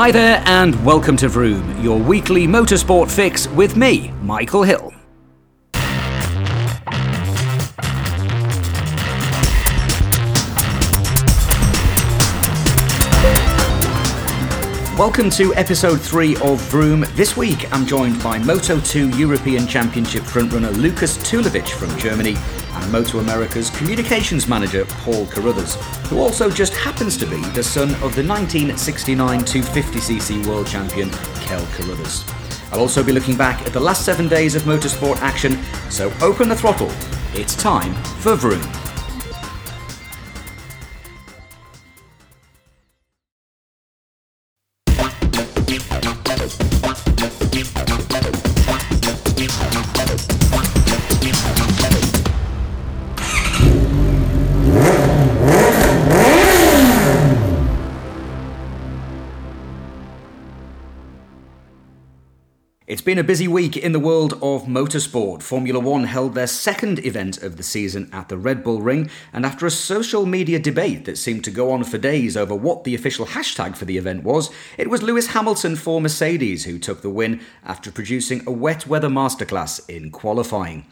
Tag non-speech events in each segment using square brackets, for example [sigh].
Hi there, and welcome to Vroom, your weekly motorsport fix with me, Michael Hill. Welcome to episode 3 of Vroom. This week I'm joined by Moto 2 European Championship frontrunner Lukas Tulovic from Germany and Moto America's communications manager Paul Carruthers, who also just happens to be the son of the 1969 250cc world champion Kel Carruthers. I'll also be looking back at the last seven days of motorsport action, so open the throttle. It's time for Vroom. It's been a busy week in the world of motorsport. Formula One held their second event of the season at the Red Bull Ring, and after a social media debate that seemed to go on for days over what the official hashtag for the event was, it was Lewis Hamilton for Mercedes who took the win after producing a wet weather masterclass in qualifying.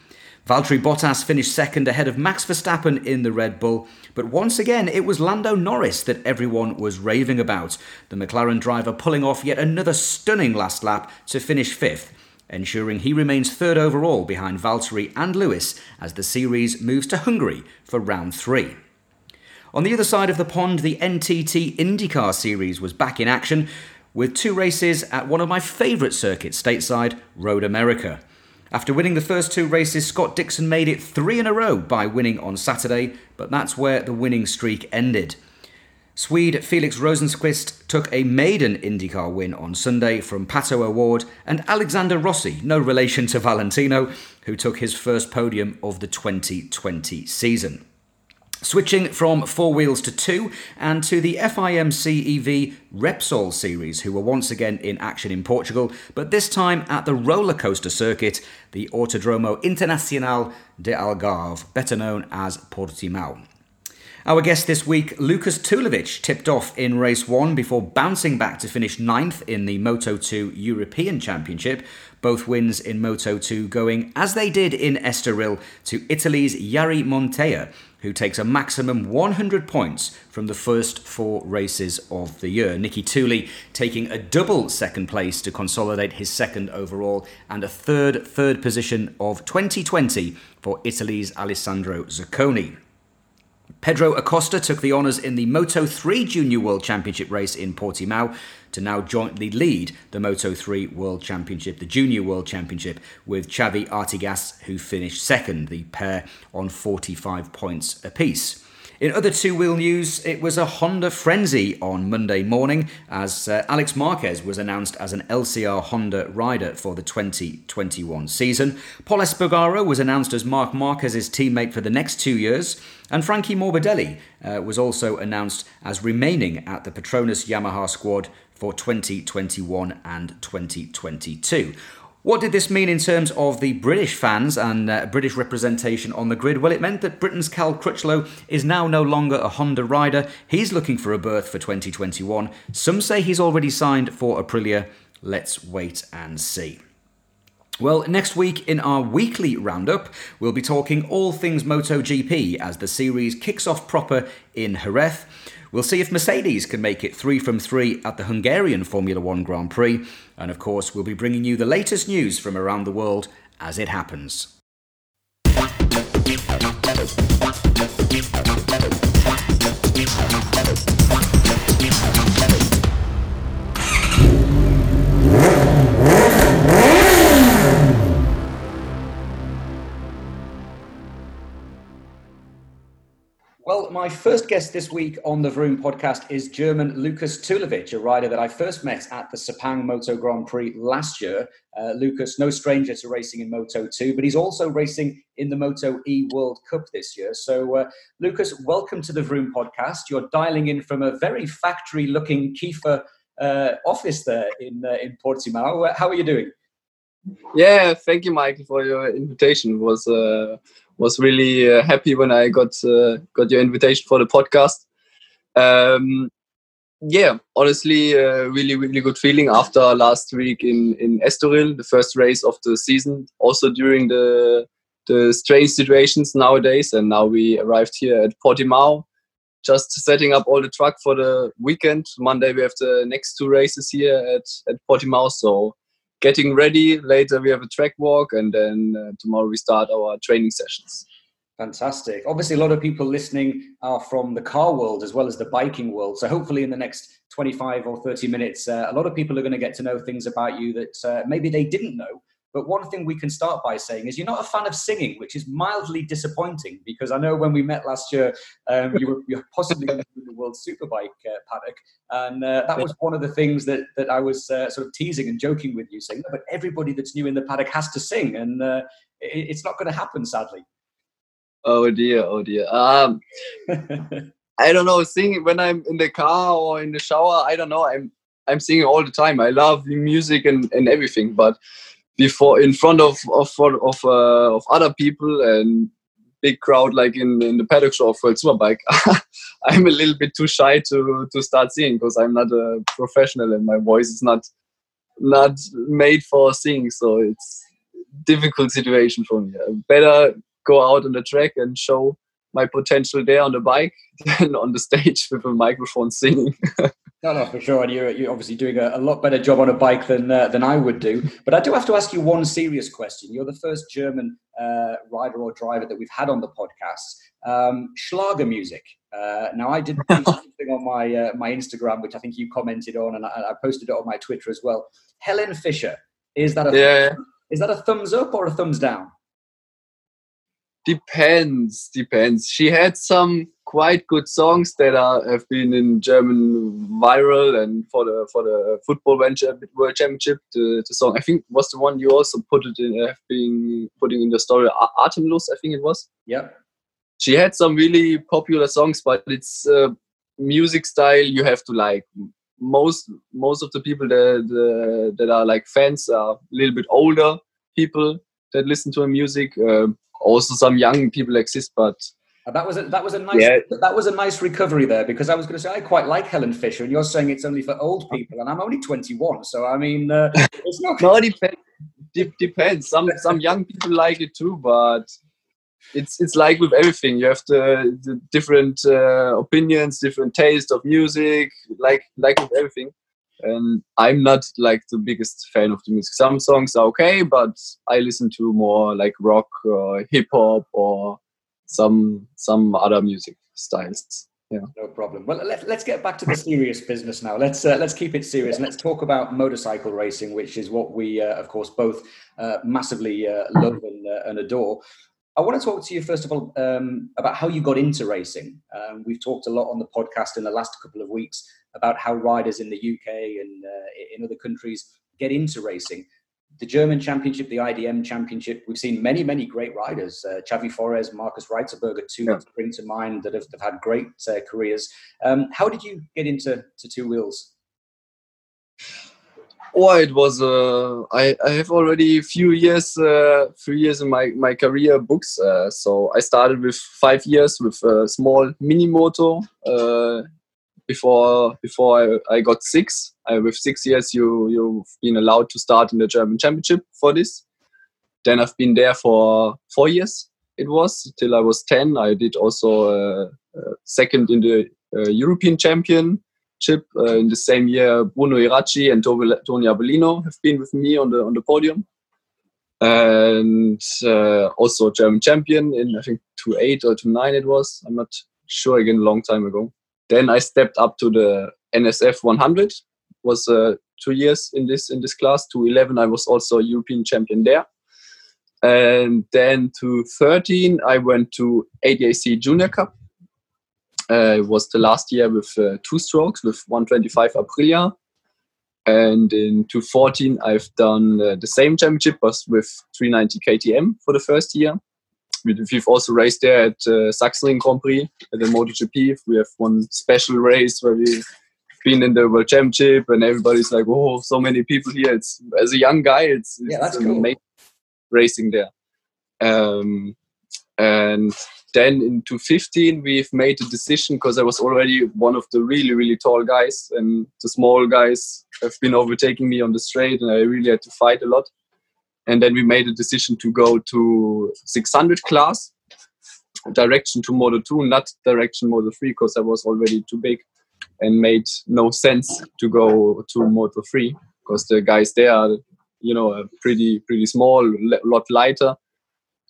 Valtteri Bottas finished second ahead of Max Verstappen in the Red Bull, but once again it was Lando Norris that everyone was raving about, the McLaren driver pulling off yet another stunning last lap to finish fifth, ensuring he remains third overall behind Valtteri and Lewis as the series moves to Hungary for round three. On the other side of the pond, the NTT IndyCar Series was back in action with two races at one of my favourite circuits stateside, Road America. After winning the first two races, Scott Dixon made it three in a row by winning on Saturday, but that's where the winning streak ended. Swede Felix Rosenqvist took a maiden IndyCar win on Sunday from Pato O'Ward and Alexander Rossi, no relation to Valentino, who took his first podium of the 2020 season. Switching from four wheels to two and to the FIM CEV Repsol series, who were once again in action in Portugal, but this time at the roller coaster circuit, the Autodromo Internacional de Algarve, better known as Portimao. Our guest this week, Lukas Tulovic, tipped off in race one before bouncing back to finish ninth in the Moto 2 European Championship. Both wins in Moto 2 going, as they did in Estoril, to Italy's Yari Montella, who takes a maximum 100 points from the first four races of the year. Niki Tuuli taking a double second place to consolidate his second overall and a third third position of 2020 for Italy's Alessandro Zaccone. Pedro Acosta took the honours in the Moto 3 Junior World Championship race in Portimao to now jointly lead the Moto 3 World Championship, the Junior World Championship, with Xavi Artigas, who finished second, the pair on 45 points apiece. In other two wheel news, it was a Honda frenzy on Monday morning as uh, Alex Marquez was announced as an LCR Honda rider for the 2021 season. Pol Espargaro was announced as Marc Marquez's teammate for the next two years, and Frankie Morbidelli uh, was also announced as remaining at the Petronas Yamaha squad for 2021 and 2022. What did this mean in terms of the British fans and uh, British representation on the grid? Well, it meant that Britain's Cal Crutchlow is now no longer a Honda rider. He's looking for a berth for 2021. Some say he's already signed for Aprilia. Let's wait and see. Well, next week in our weekly roundup, we'll be talking all things MotoGP as the series kicks off proper in Jerez. We'll see if Mercedes can make it three from three at the Hungarian Formula One Grand Prix. And of course, we'll be bringing you the latest news from around the world as it happens. Well, my first guest this week on the Vroom podcast is German Lukas Tulovic, a rider that I first met at the Sepang Moto Grand Prix last year. Uh, no stranger to racing in Moto 2, but he's also racing in the Moto E World Cup this year. So, uh, welcome to the Vroom podcast. You're dialing in from a very factory looking Kiefer uh, office there in, uh, in Portimao. How are you doing? Yeah, thank you, Michael, for your invitation. It was uh, was really uh, happy when I got uh, got your invitation for the podcast. Um, yeah, honestly, uh, really, really good feeling after last week in in Estoril, the first race of the season. Also during the the strange situations nowadays, and now we arrived here at Portimao, just setting up all the truck for the weekend. Monday we have the next two races here at at Portimao, so getting ready. Later we have a track walk, and then uh, tomorrow we start our training sessions. Fantastic. Obviously, a lot of people listening are from the car world as well as the biking world. So, hopefully, in the next 25 or 30 minutes, uh, a lot of people are going to get to know things about you that uh, maybe they didn't know. But one thing we can start by saying is you're not a fan of singing, which is mildly disappointing because I know when we met last year, um, you were you're possibly in the World Superbike uh, paddock. And uh, that was one of the things that, that I was uh, sort of teasing and joking with you, saying, but everybody that's new in the paddock has to sing. And uh, it, it's not going to happen, sadly. Oh dear, oh dear. Um, [laughs] I don't know. Singing when I'm in the car or in the shower, I don't know. I'm I'm singing all the time. I love music and, and everything, but before in front of of of uh, of other people and big crowd like in, in the paddock show for Superbike, [laughs] I'm a little bit too shy to to start singing because I'm not a professional and my voice is not not made for singing. So it's difficult situation for me. Better go out on the track and show my potential there on the bike [laughs] than on the stage with a microphone singing. [laughs] no, no, for sure. And you're, you're obviously doing a, a lot better job on a bike than uh, than I would do. But I do have to ask you one serious question. You're the first German uh, rider or driver that we've had on the podcast. Um, Schlager music. Uh, now, I did [laughs] something on my uh, my Instagram, which I think you commented on, and I, I, posted it on my Twitter as well. Helene Fischer. Is that a yeah. is that a thumbs up or a thumbs down? Depends, depends. She had some quite good songs that are have been in German viral and for the for the football world championship. The, the song I think was the one you also put it in have been putting in the story. Atemlos, I think it was. Yeah. She had some really popular songs, but it's uh, music style you have to like. Most most of the people that that, that are like fans are a little bit older people that listen to her music. Uh, also some young people exist, but that was a, that was a nice yeah. that was a nice recovery there because I was going to say I quite like Helene Fischer and you're saying it's only for old people, and I'm only 21, so I mean, uh, [laughs] it's not. no, it depends. depends. Some some young people like it too, but it's it's like with everything. You have the, the different uh, opinions, different taste of music, like like with everything and I'm not like the biggest fan of the music. Some songs are okay, but I listen to more like rock or hip hop or some some other music styles. Yeah. No problem. Well, let, let's get back to the serious business now. Let's uh, let's keep it serious and let's talk about motorcycle racing, which is what we, uh, of course, both uh, massively uh, love and, uh, and adore. I want to talk to you first of all um, about how you got into racing. Um, we've talked a lot on the podcast in the last couple of weeks about how riders in the UK and uh, in other countries get into racing. The German Championship, the IDM Championship, we've seen many, many great riders. Uh, Xavi Forés, Markus Reiterberger, two yeah. bring to mind that have, have had great uh, careers. Um, how did you get into to two wheels? Oh, it was. Uh, I, I have already a few years, uh, few years in my, my career books. Uh, so I started with five years with a small mini moto. Uh, before before I, I got six, I, with six years, you you've been allowed to start in the German Championship for this. Then I've been there for four years. It was till I was ten. I did also uh, uh, second in the European Championship uh, in the same year. Bruno Ieraci and Tony Arbolino have been with me on the on the podium, and uh, also German champion in I think two eight or two nine it was. I'm not sure again, a long time ago. Then I stepped up to the NSF 100. Was uh, two years in this in this class. To 11, I was also European champion there. And then to 13, I went to ADAC Junior Cup uh, it was the last year with uh, two strokes with 125 Aprilia. And in 2014, I've done uh, the same championship, but with 390 KTM for the first year. We've also raced there at uh, Sachsenring Grand Prix at the MotoGP. We have one special race where we've been in the World Championship, and everybody's like, "Oh, so many people here!" It's as a young guy, it's, yeah, that's cool. racing there. Um, and then in 2015, we've made a decision because i was already one of the really really tall guys and the small guys have been overtaking me on the straight and i really had to fight a lot and then we made a decision to go to 600 class direction to Moto 2 not direction Moto 3 because i was already too big and made no sense to go to Moto 3 because the guys there are you know pretty pretty small a lot lighter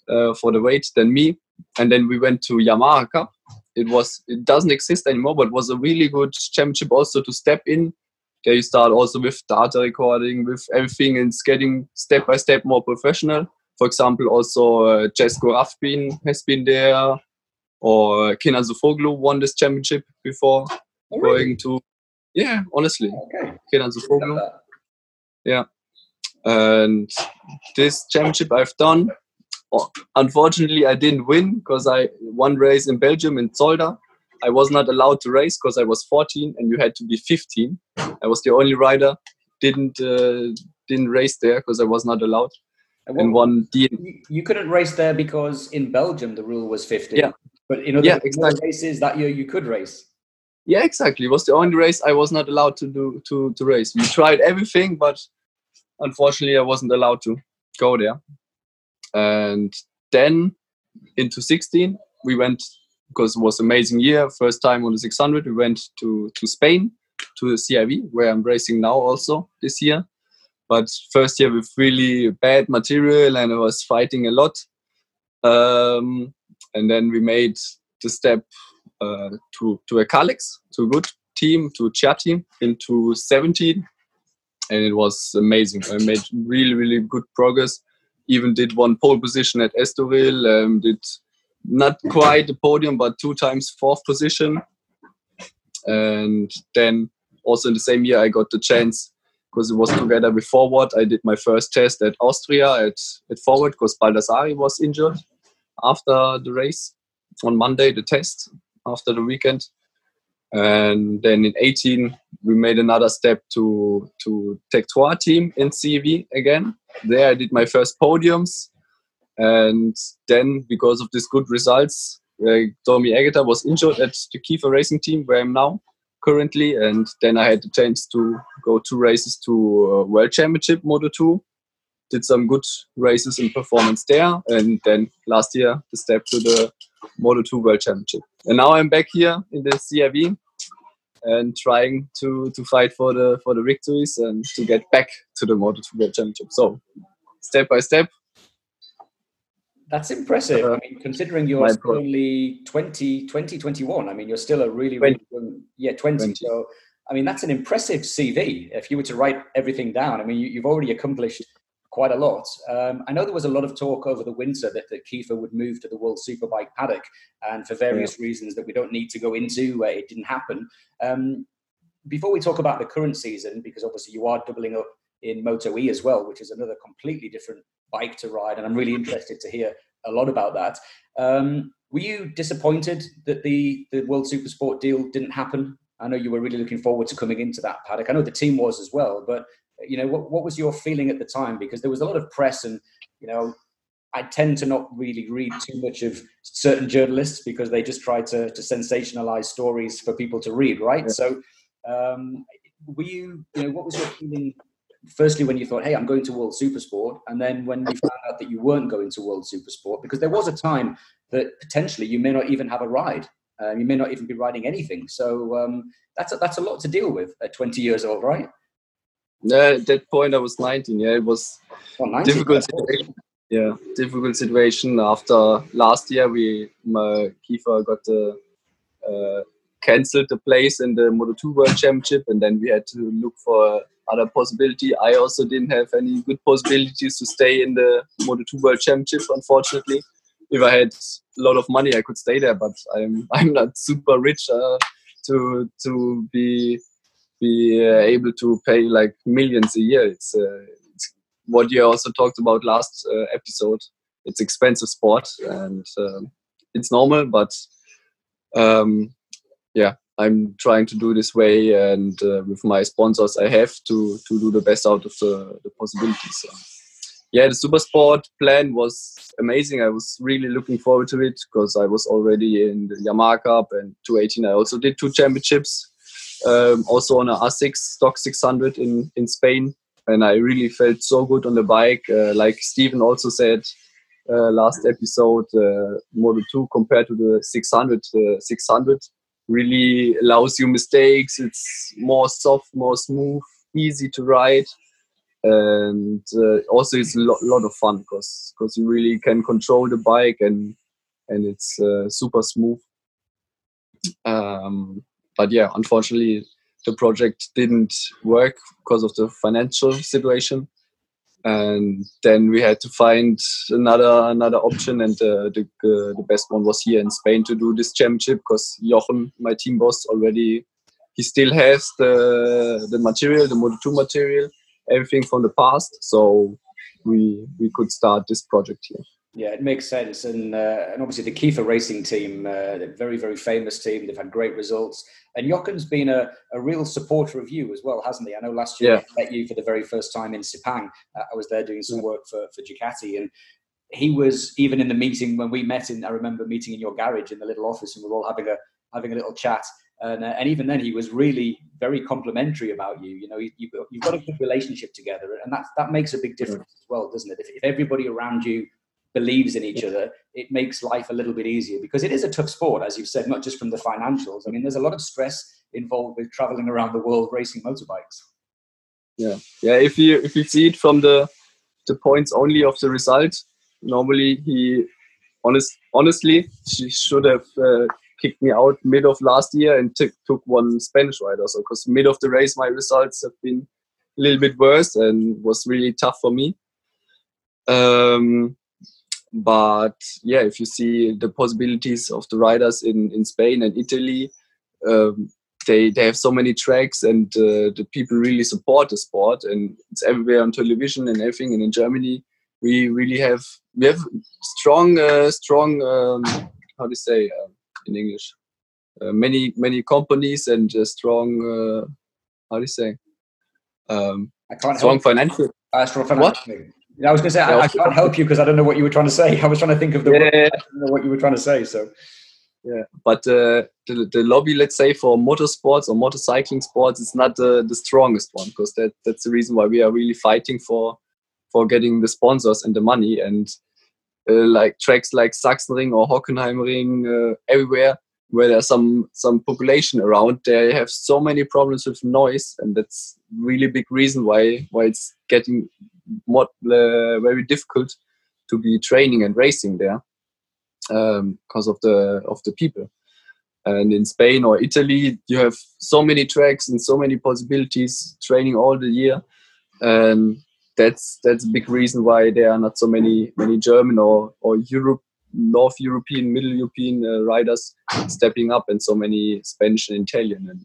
uh, for the weight than me and then we went to Yamaha Cup. It was it doesn't exist anymore, but was a really good championship also to step in. There you start also with data recording, with everything, and it's getting step by step more professional. For example, also uh, Jesko Raffin has been there, or Kenan Sofuoglu won this championship before oh, really? going to. Yeah, honestly, okay. Kenan. Yeah, and this championship I've done unfortunately, I didn't win because I won race in Belgium in Zolder. I was not allowed to race because I was 14 and you had to be 15. I was the only rider didn't uh, didn't race there because I was not allowed. And, and one D- you couldn't race there because in Belgium the rule was 15. Yeah. But in other yeah, exactly. races that year you could race. Yeah, exactly. It was the only race I was not allowed to do to to race. We tried everything, but unfortunately I wasn't allowed to go there. And then into 16, we went because it was amazing year. First time on the 600, we went to to Spain to the CEV where I'm racing now also this year. But first year with really bad material and I was fighting a lot. Um, and then we made the step uh, to to a Kalex, to a good team, to Chiatti into 17, and it was amazing. I made really really good progress even did one pole position at Estoril, um, did not quite a podium, but two times fourth position. And then also in the same year, I got the chance because it was together with Forward. I did my first test at Austria at, at Forward because Baldassari was injured after the race on Monday, the test after the weekend. And then in 18, we made another step to to Tech Trois team in CEV again. There I did my first podiums. And then because of these good results, uh, Domi Aegerter was injured at the Kiefer Racing Team where I'm now currently. And then I had the chance to go two races to uh, World Championship Moto 2. Did some good races and performance there. And then last year, the step to the Moto 2 World Championship. And now I'm back here in the CEV and trying to to fight for the for the victories and to get back to the Moto 2 World Championship. So step by step. That's impressive. Uh, I mean, considering you're only 20, 20, 21, I mean, you're still a really, really young, yeah, 20, 20. So, I mean, that's an impressive CV. If you were to write everything down, I mean, you, you've already accomplished quite a lot. Um, I know there was a lot of talk over the winter that, that Kiefer would move to the World Superbike paddock, and for various yeah. reasons that we don't need to go into, uh, it didn't happen. Um, before we talk about the current season, because obviously you are doubling up in Moto E as well, which is another completely different bike to ride, and I'm really interested to hear a lot about that. Um, were you disappointed that the the World Supersport deal didn't happen? I know you were really looking forward to coming into that paddock. I know the team was as well, but you know, what, what was your feeling at the time? Because there was a lot of press, and you know, I tend to not really read too much of certain journalists because they just try to, to sensationalize stories for people to read, right? Yeah. So, um, were you, you know, what was your feeling? Firstly, when you thought, "Hey, I'm going to World Supersport," and then when you found out that you weren't going to World Supersport, because there was a time that potentially you may not even have a ride, uh, you may not even be riding anything. So um, that's a, that's a lot to deal with at 20 years old, right? Yeah, at that point I was 19. Yeah, it was oh, difficult situation. Yeah, difficult situation. After last year, we my Kiefer got the uh, cancelled the place in the Moto2 World Championship, and then we had to look for other possibility. I also didn't have any good possibilities to stay in the Moto2 World Championship, unfortunately. If I had a lot of money, I could stay there, but I'm [laughs] I'm not super rich uh, to to be be uh, able to pay like millions a year. It's, uh, it's what you also talked about last uh, episode. It's expensive sport and um, it's normal, but um, yeah, I'm trying to do this way, and uh, with my sponsors, I have to to do the best out of the, the possibilities. So yeah, the super sport plan was amazing. I was really looking forward to it because I was already in the Yamaha Cup and 218. I also did two championships, um, also on a R6 stock 600 in in Spain, and I really felt so good on the bike. Uh, like Stephen also said uh, last episode, uh, Moto 2 compared to the 600, uh, 600 really allows you mistakes. It's more soft, more smooth, easy to ride and uh, also it's a lot, of fun because because you really can control the bike and and it's uh, super smooth. Um, but yeah unfortunately the project didn't work because of the financial situation and then we had to find another another option and uh, the uh, the best one was here in Spain to do this championship because Jochen my team boss already he still has the the material the Moto 2 material everything from the past. So we we could start this project here. Yeah, it makes sense, and uh, and obviously the Kiefer Racing team, uh, very very famous team. They've had great results, and Jochen's been a, a real supporter of you as well, hasn't he? I know last year yeah. I met you for the very first time in Sepang. Uh, I was there doing some work for for Ducati, and he was even in the meeting when we met in. I remember meeting in your garage in the little office, and we were all having a having a little chat. And, uh, and even then, he was really very complimentary about you. You know, you, you've, you've got a good relationship together, and that that makes a big difference as well, doesn't it? If, if everybody around you believes in each other, it makes life a little bit easier because it is a tough sport, as you've said, not just from the financials. I mean, there's a lot of stress involved with traveling around the world racing motorbikes. Yeah, yeah. If you if you see it from the the points only of the result, normally he honest honestly she should have uh, kicked me out mid of last year and took took one Spanish rider. So because mid of the race, my results have been a little bit worse and was really tough for me. Um, but yeah, if you see the possibilities of the riders in, in Spain and Italy, um, they they have so many tracks and uh, the people really support the sport and it's everywhere on television and everything. And in Germany, we really have we have strong uh, strong um, how do you say uh, in English. Uh, many many companies and uh, strong uh, how do you say um, I can't strong financial. Uh, strong financial. What? I was going to say I, I, can't help you because I don't know what you were trying to say. [laughs] I was trying to think of the yeah. word, what you were trying to say. So yeah, but uh, the, the lobby, let's say, for motorsports or motorcycling sports, is not uh, the strongest one because that that's the reason why we are really fighting for for getting the sponsors and the money. And uh, like tracks like Sachsenring or Hockenheimring uh, everywhere where there's some some population around they have so many problems with noise and that's really big reason why why it's getting more, uh, very difficult to be training and racing there because um, of the of the people and in Spain or Italy you have so many tracks and so many possibilities training all the year and that's that's a big reason why there are not so many many German or or Europe North European, Middle European uh, riders stepping up, and so many Spanish and Italian. And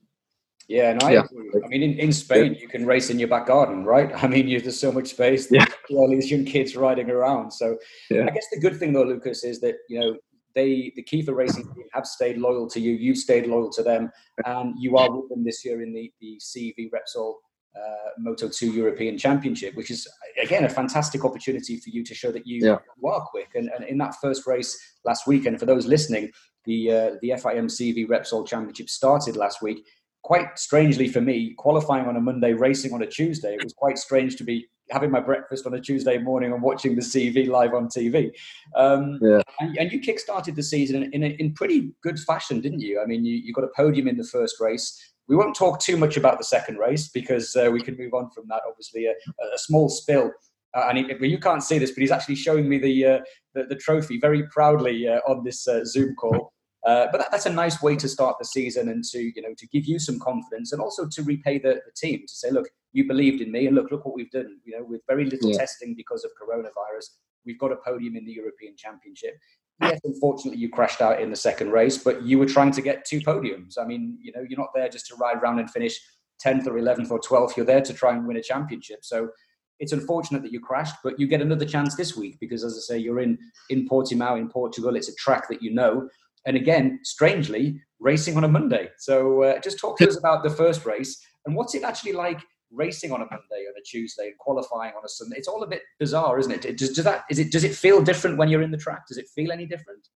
yeah, no, I, yeah. I mean, in, in Spain, yeah. you can race in your back garden, right? [laughs] I mean, you, there's so much space. Yeah. [laughs] All these young kids riding around. So, yeah. I guess the good thing though, Lucas, is that you know they, the Kiefer Racing team, have stayed loyal to you. You've stayed loyal to them, and you are with them this year in the the CEV Repsol uh, Moto 2 European Championship, which is again a fantastic opportunity for you to show that you, yeah. you are quick. And, and, in that first race last weekend, for those listening, the uh, the FIM CEV Repsol Championship started last week. Quite strangely for me, qualifying on a Monday, racing on a Tuesday, it was quite strange to be having my breakfast on a Tuesday morning and watching the CEV live on TV. Um, yeah. and, and, you kick-started the season in, in, in pretty good fashion, didn't you? I mean, you, you got a podium in the first race. We won't talk too much about the second race because uh, we can move on from that. Obviously, a, a small spill. Uh, and he, you can't see this, but he's actually showing me the uh, the, the, trophy very proudly uh, on this uh, Zoom call. Uh, but that, that's a nice way to start the season and to you know to give you some confidence and also to repay the, the team to say, look, you believed in me, and look, look what we've done. You know, with very little yeah. testing because of coronavirus, we've got a podium in the European Championship yes, unfortunately, you crashed out in the second race, but you were trying to get two podiums. I mean, you know, you're not there just to ride around and finish 10th or 11th or 12th. You're there to try and win a championship. So it's unfortunate that you crashed, but you get another chance this week because, as I say, you're in in Portimao in Portugal. It's a track that you know, and again, strangely, racing on a Monday. So uh, just talk to us about the first race and what's it actually like racing on a Monday and a Tuesday and qualifying on a Sunday. It's all a bit bizarre, isn't it? Does, does that is it does it feel different when you're in the track? Does it feel any different?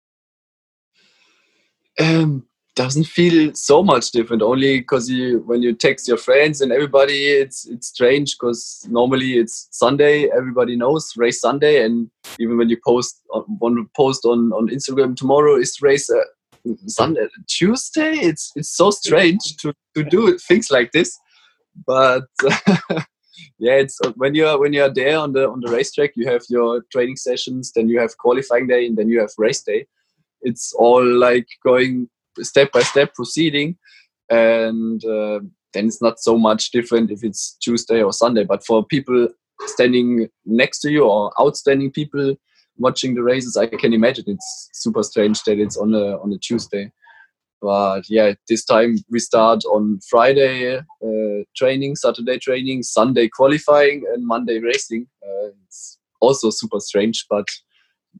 Um, doesn't feel so much different. Only because you when you text your friends and everybody, it's it's strange because normally it's Sunday. Everybody knows race Sunday, and even when you post on one post on on Instagram tomorrow is race. Uh, Sunday, Tuesday. It's it's so strange to, to do things like this but [laughs] yeah, it's uh, when you're when you're there on the on the racetrack, you have your training sessions, then you have qualifying day, and then you have race day. It's all like going step by step proceeding, and uh, then it's not so much different if it's Tuesday or Sunday. But for people standing next to you or outstanding people watching the races, I can imagine it's super strange that it's on a on a Tuesday. But yeah, this time we start on Friday uh, training, Saturday training, Sunday qualifying, and Monday racing. Uh, it's also super strange, but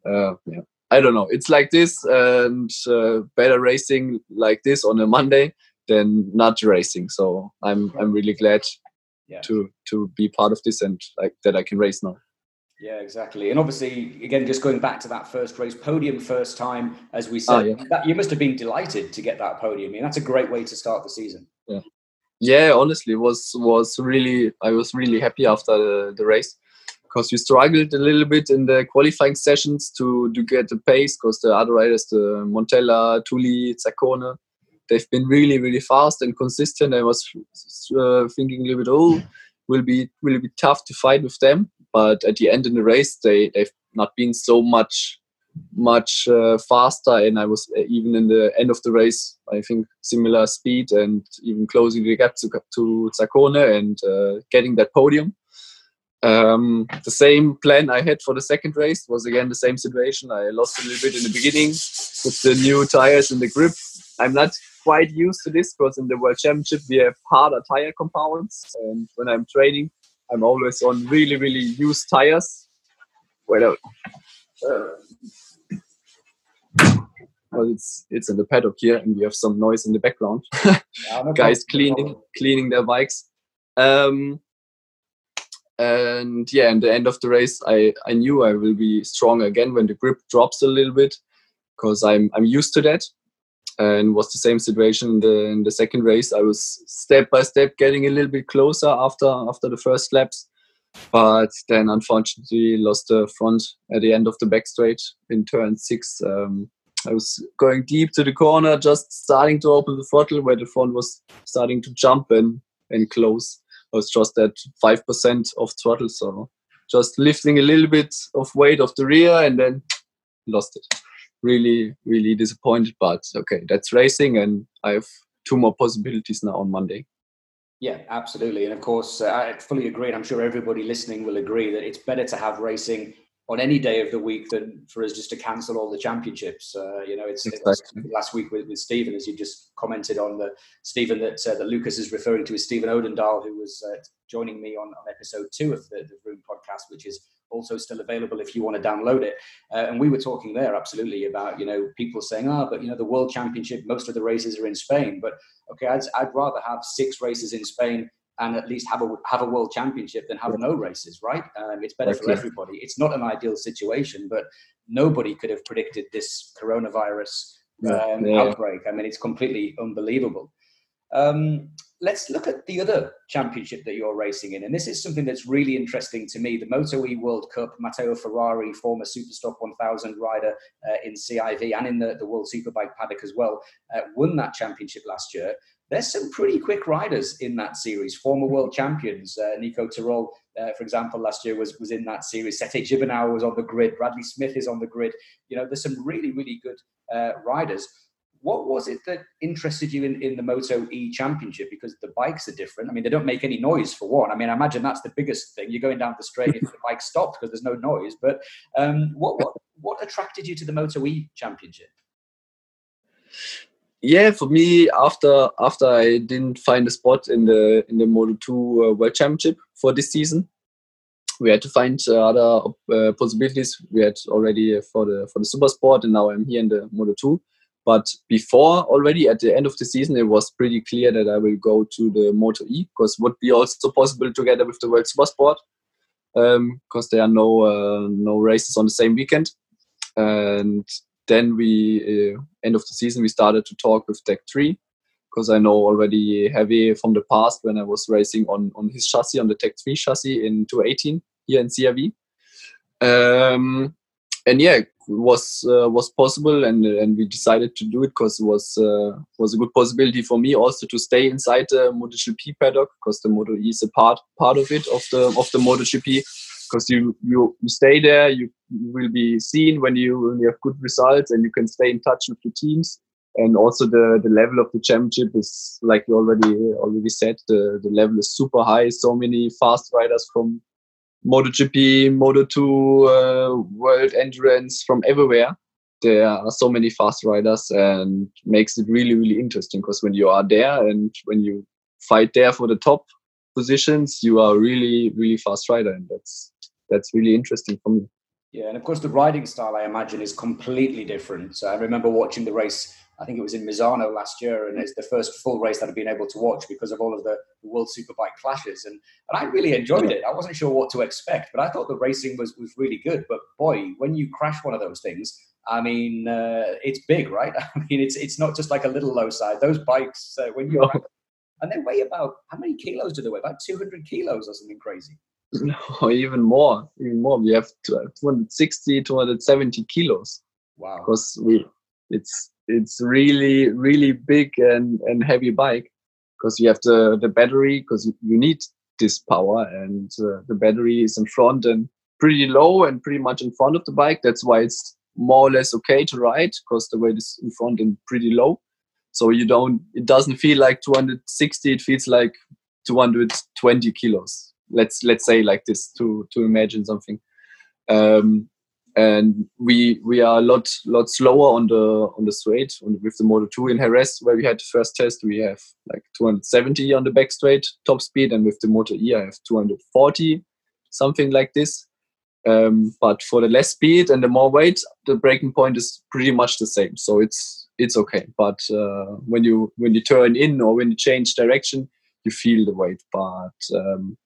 uh, yeah, I don't know. It's like this, and uh, better racing like this on a Monday than not racing. So I'm I'm really glad yeah. to to be part of this and like that I can race now. Yeah, exactly. And obviously, again, just going back to that first race, podium first time, as we ah, said, yeah. that, you must have been delighted to get that podium. I mean, that's a great way to start the season. Yeah, yeah. Honestly, was was really I was really happy after the, the race because we struggled a little bit in the qualifying sessions to to get the pace because the other riders, the Montella, Tuuli, Zaccone, they've been really really fast and consistent. I was uh, thinking a little bit, oh, will be will be tough to fight with them? But at the end in the race they they've not been so much much uh, faster. And i was uh, even in the end of the race i think similar speed and even closing the gap to, to Zaccone and uh, getting that podium um, the same plan i had for the second race was again the same situation i lost a little bit in the beginning with the new tires and the grip i'm not quite used to this because in the world championship we have harder tire compounds and when i'm training I'm always on really, really used tires. Wait out. Uh, well, it's it's in the paddock here, and we have some noise in the background. [laughs] Guys cleaning cleaning their bikes. Um, and yeah, in the end of the race, I I knew I will be strong again when the grip drops a little bit, because I'm I'm used to that and was the same situation in the in the second race. I was step by step getting a little bit closer after after the first laps, but then unfortunately lost the front at the end of the back straight in turn six. Um, I was going deep to the corner, just starting to open the throttle where the front was starting to jump and and close. I was just at five percent of throttle, so just lifting a little bit of weight of the rear and then lost it really, really disappointed. But okay, that's racing, and I have two more possibilities now on Monday. Yeah, absolutely. And of course, uh, I fully agree. And I'm sure everybody listening will agree that it's better to have racing on any day of the week than for us just to cancel all the championships. Uh, you know, it's, exactly. it's, last week with, with Stephen, as you just commented on the Stephen that uh, that Lucas is referring to is Stephen Odendaal, who was uh, joining me on, on episode two of the, the Vroom podcast, which is also still available if you want to download it. Uh, and we were talking there absolutely about you know people saying, oh, but you know the World Championship, most of the races are in Spain. But okay, I'd, I'd rather have six races in Spain and at least have a have a world championship than have no races, right? Um, it's better for everybody. It's not an ideal situation, but nobody could have predicted this coronavirus um, yeah. outbreak. I mean, it's completely unbelievable. Um, let's look at the other championship that you're racing in. And this is something that's really interesting to me. The Moto E World Cup, Matteo Ferrari, former Superstock 1000 rider uh, in CIV and in the, the World Superbike paddock as well, uh, won that championship last year. There's some pretty quick riders in that series, former world champions. Uh, Nico Terol, uh, for example, last year was, was in that series. Sete Gibernau was on the grid. Bradley Smith is on the grid. You know, there's some really, really good uh, riders what was it that interested you in, in the Moto E Championship? Because the bikes are different. I mean, they don't make any noise for one. I mean, I imagine that's the biggest thing. You're going down the straight, the bike stops because there's no noise. But um, what, what what attracted you to the Moto E Championship? Yeah, for me, after after I didn't find a spot in the in the Moto Two uh, World Championship for this season, we had to find uh, other uh, possibilities. We had already for the for the Super Sport, and now I'm here in the Moto Two But before, already at the end of the season, it was pretty clear that I will go to the Moto E because would be also possible together with the World Super Sport because um, there are no uh, no races on the same weekend. And then we uh, end of the season we started to talk with Tech Three because I know already heavy from the past when I was racing on on his chassis on the Tech Three chassis in 2018 here in CEV. Um, and yeah, was uh, was possible, and and we decided to do it because it was uh, was a good possibility for me also to stay inside the MotoGP paddock because the Moto E is a part part of it of the of the MotoGP because you, you you stay there, you will be seen when you when you have good results, and you can stay in touch with the teams. And also the, the level of the championship is like you already already said the, the level is super high. So many fast riders from MotoGP, Moto2, uh, World Endurance from everywhere. There are so many fast riders and makes it really, really interesting because when you are there and when you fight there for the top positions, you are really, really fast rider. And that's, that's really interesting for me. Yeah, and of course the riding style I imagine is completely different. So I remember watching the race I think it was in Misano last year, and it's the first full race that I've been able to watch because of all of the, World Superbike clashes, and and I really enjoyed it. I wasn't sure what to expect, but I thought the racing was was really good. But boy, when you crash one of those things, I mean, uh, it's big, right? [laughs] I mean, it's it's not just like a little low side. Those bikes, uh, when you're, and they weigh about how many kilos do they weigh? About two hundred kilos or something crazy. [laughs] No, even more, even more. We have 260, 270 kilos. Wow. Because we, it's it's really really big and and heavy bike because you have the the battery because you need this power and uh, the battery is in front and pretty low and pretty much in front of the bike that's why it's more or less okay to ride because the weight is in front and pretty low so you don't it doesn't feel like 260 it feels like 220 kilos let's let's say like this to to imagine something. Um, and we we are a lot lot slower on the on the straight with the Moto 2 in Jerez where we had the first test we have like 270 on the back straight top speed and with the Moto E I have 240 something like this. Um, but for the less speed and the more weight the breaking point is pretty much the same. So it's it's okay. But uh, when you when you turn in or when you change direction you feel the weight. But um,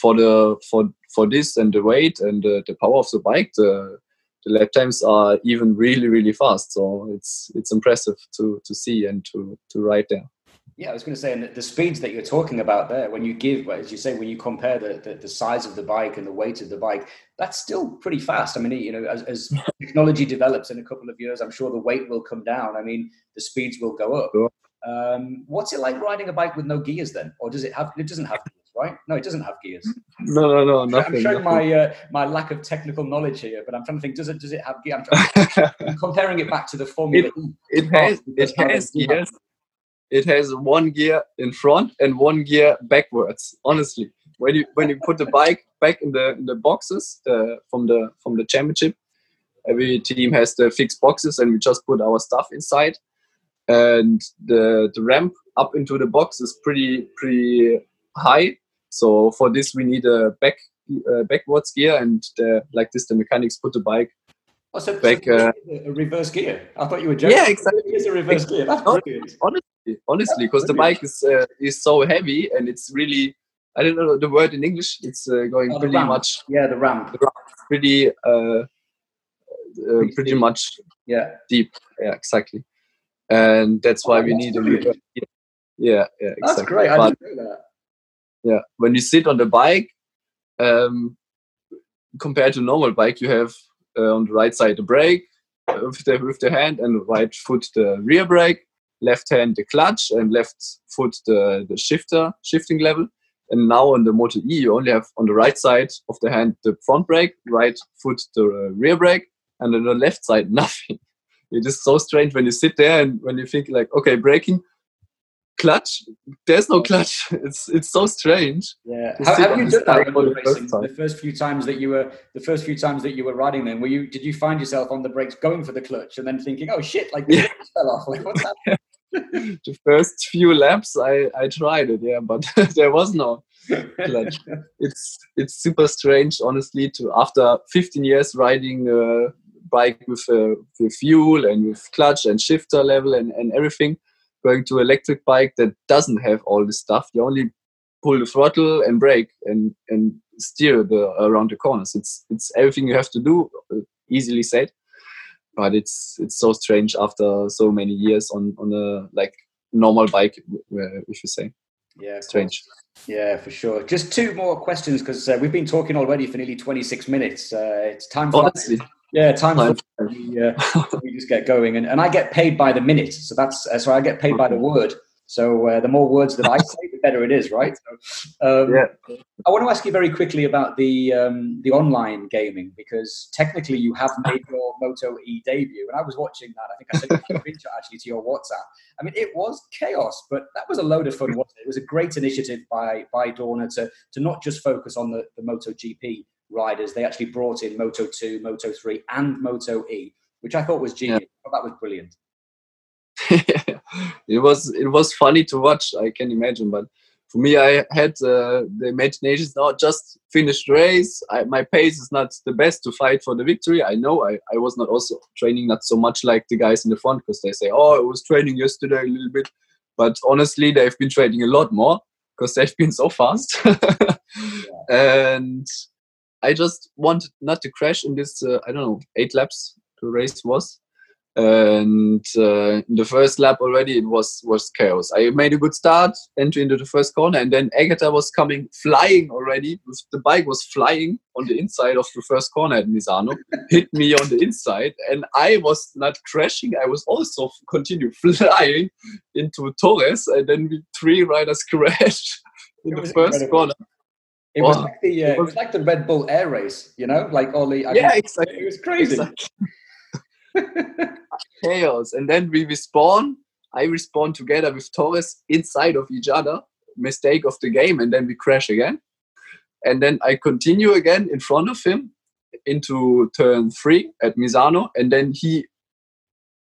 for the for for this and the weight and the, the power of the bike the the lap times are even really really fast. So it's it's impressive to to see and to to ride there. Yeah i was going to say and the speeds that you're talking about there when you give as you say when you compare the, the, the size of the bike and the weight of the bike that's still pretty fast. I mean you know as, as [laughs] technology develops in a couple of years i'm sure the weight will come down. I mean the speeds will go up. Sure. um, what's it like riding a bike with no gears then? Or does it have it doesn't have right? No, it doesn't have gears. [laughs] No, no, no, nothing. I'm showing nothing. my uh, my lack of technical knowledge here, but I'm trying to think: does it does it have gears? I'm, [laughs] I'm comparing it back to the Formula it, E. It has it has gears. It has one gear in front and one gear backwards. Honestly, when you when you put the bike back in the in the boxes uh, from the from the championship, every team has the fixed boxes, and we just put our stuff inside. And the the ramp up into the box is pretty pretty high. So for this, we need a back uh, backwards gear, and the, like this, the mechanics put the bike oh, so, back. Uh, a reverse gear. I thought you were joking. Yeah, exactly. It's a reverse gear. That's brilliant. Honestly, honestly, because the bike is uh, is so heavy and it's really. I don't know the word in English. It's uh, going oh, pretty ramp. much. Yeah, the ramp. The ramp pretty, uh, pretty, pretty much. Yeah. Deep. Yeah, exactly. And that's why oh, we need brilliant. a. Yeah, yeah, exactly. That's great. I but, didn't know that yeah. When you sit on the bike um, compared to normal bike you have uh, on the right side the brake uh, with the, with the hand and right foot the rear brake left hand the clutch and left foot the, the shifter shifting level. And now on the Moto E you only have on the right side of the hand the front brake right foot the rear brake and on the left side [laughs] nothing. It is so strange when you sit there and when you think like okay braking clutch. There's no clutch. [laughs] It's it's so strange. Yeah. How, have you done that the, first the first few times that you were the first few times that you were riding them? Were you did you find yourself on the brakes going for the clutch and then thinking, oh shit, like the yeah. fell off? Like what's happening? [laughs] the first few laps I, I tried it, yeah, but [laughs] there was no clutch. It's it's super strange, honestly, to after 15 years riding uh, bike with uh, with fuel and with clutch and shifter level and, and everything. Going to electric bike that doesn't have all this stuff. You only pull the throttle and brake and and steer the around the corners. It's it's everything you have to do. Uh, easily said, but it's it's so strange after so many years on on a like normal bike, if you say. Yeah, strange. Yeah, for sure. Just two more questions because uh, we've been talking already for nearly 26 minutes. Uh, it's time for Honestly. Yeah, time. For, we, uh, we just get going, and, and I get paid by the minute, so that's uh, so I get paid by the word. So uh, the more words that I [laughs] say, the better it is, right? So, um, yeah. I want to ask you very quickly about the um, the online gaming because technically you have made your Moto E debut, and I was watching that. I think I sent a [laughs] picture actually to your WhatsApp. I mean, it was chaos, but that was a load of fun, wasn't it? It was a great initiative by by Dorna to to not just focus on the the Moto GP riders. They actually brought in Moto Two, Moto Three, and Moto E, which I thought was genius. Yeah. that was brilliant. [laughs] it was it was funny to watch. I can imagine, but for me, I had uh, the imagination. Not just finished race. I, my pace is not the best to fight for the victory. I know. I, I was not also training not so much like the guys in the front because they say, "Oh, I was training yesterday a little bit," but honestly, they've been training a lot more because they've been so fast. [laughs] yeah. And I just wanted not to crash in this. Uh, I don't know, eight laps the race was and uh, in the first lap already it was was chaos i made a good start entry into the first corner and then Aegerter was coming flying already the bike was flying on the inside of the first corner at misano [laughs] hit me on the inside and i was not crashing i was also continue [laughs] flying into torres and then we three riders [laughs] crashed in the first incredible. corner it was, like the, uh, it, was, it was like the Red Bull air race, you know, like all the. I yeah, exactly. It was crazy. Exactly. [laughs] chaos. And then we respawn. I respawn together with Torres inside of each other. Mistake of the game, and then we crash again. And then I continue again in front of him into turn three at Misano, and then he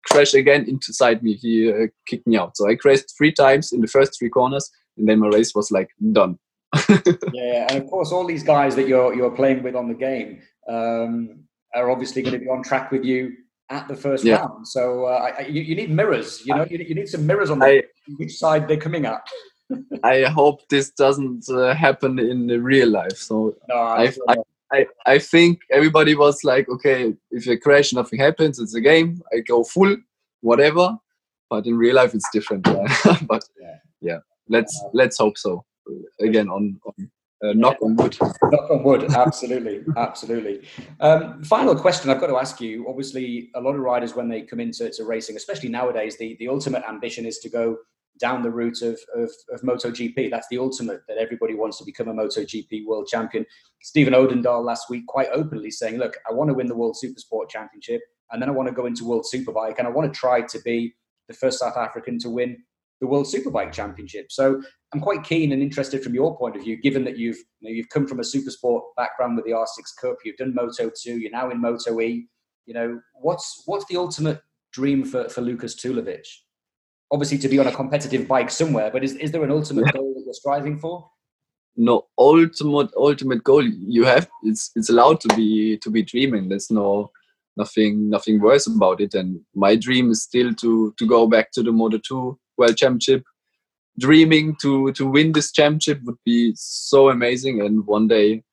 crashed again inside me. He uh, kicked me out. So I crashed three times in the first three corners, and then my race was like done. [laughs] yeah, and of course, all these guys that you're you're playing with on the game um, are obviously going to be on track with you at the first yeah. round. So uh, I, you, you, need mirrors. You know, you, you, need some mirrors on I, [laughs] which side they're coming at. [laughs] I hope this doesn't uh, happen in real life. So no, I, I, I, I think everybody was like, okay, if you crash, nothing happens. It's a game. I go full, whatever. But in real life, it's different. but yeah, yeah let's uh, let's hope so. Again, on, on uh, knock on wood. Knock on wood, absolutely, [laughs] absolutely. Um, final question I've got to ask you. Obviously, a lot of riders when they come into to racing, especially nowadays, the, the ultimate ambition is to go down the route of, of, of MotoGP. That's the ultimate that everybody wants to become a MotoGP world champion. Steven Odendaal last week quite openly saying, "Look, I want to win the World Supersport Championship, and then I want to go into World Superbike, and I want to try to be the first South African to win the World Superbike Championship. So I'm quite keen and interested from your point of view, given that you've you know, you've come from a supersport background with the R6 Cup, you've done Moto 2, you're now in Moto E. You know, what's what's the ultimate dream for, for Lukas Tulovic? Obviously, to be on a competitive bike somewhere, but is, is there an ultimate goal that you're striving for? No, ultimate ultimate goal you have. It's it's allowed to be to be dreaming. There's no nothing nothing worse about it. And my dream is still to to go back to the Moto 2 World Championship. Dreaming to to win this championship would be so amazing, and one day,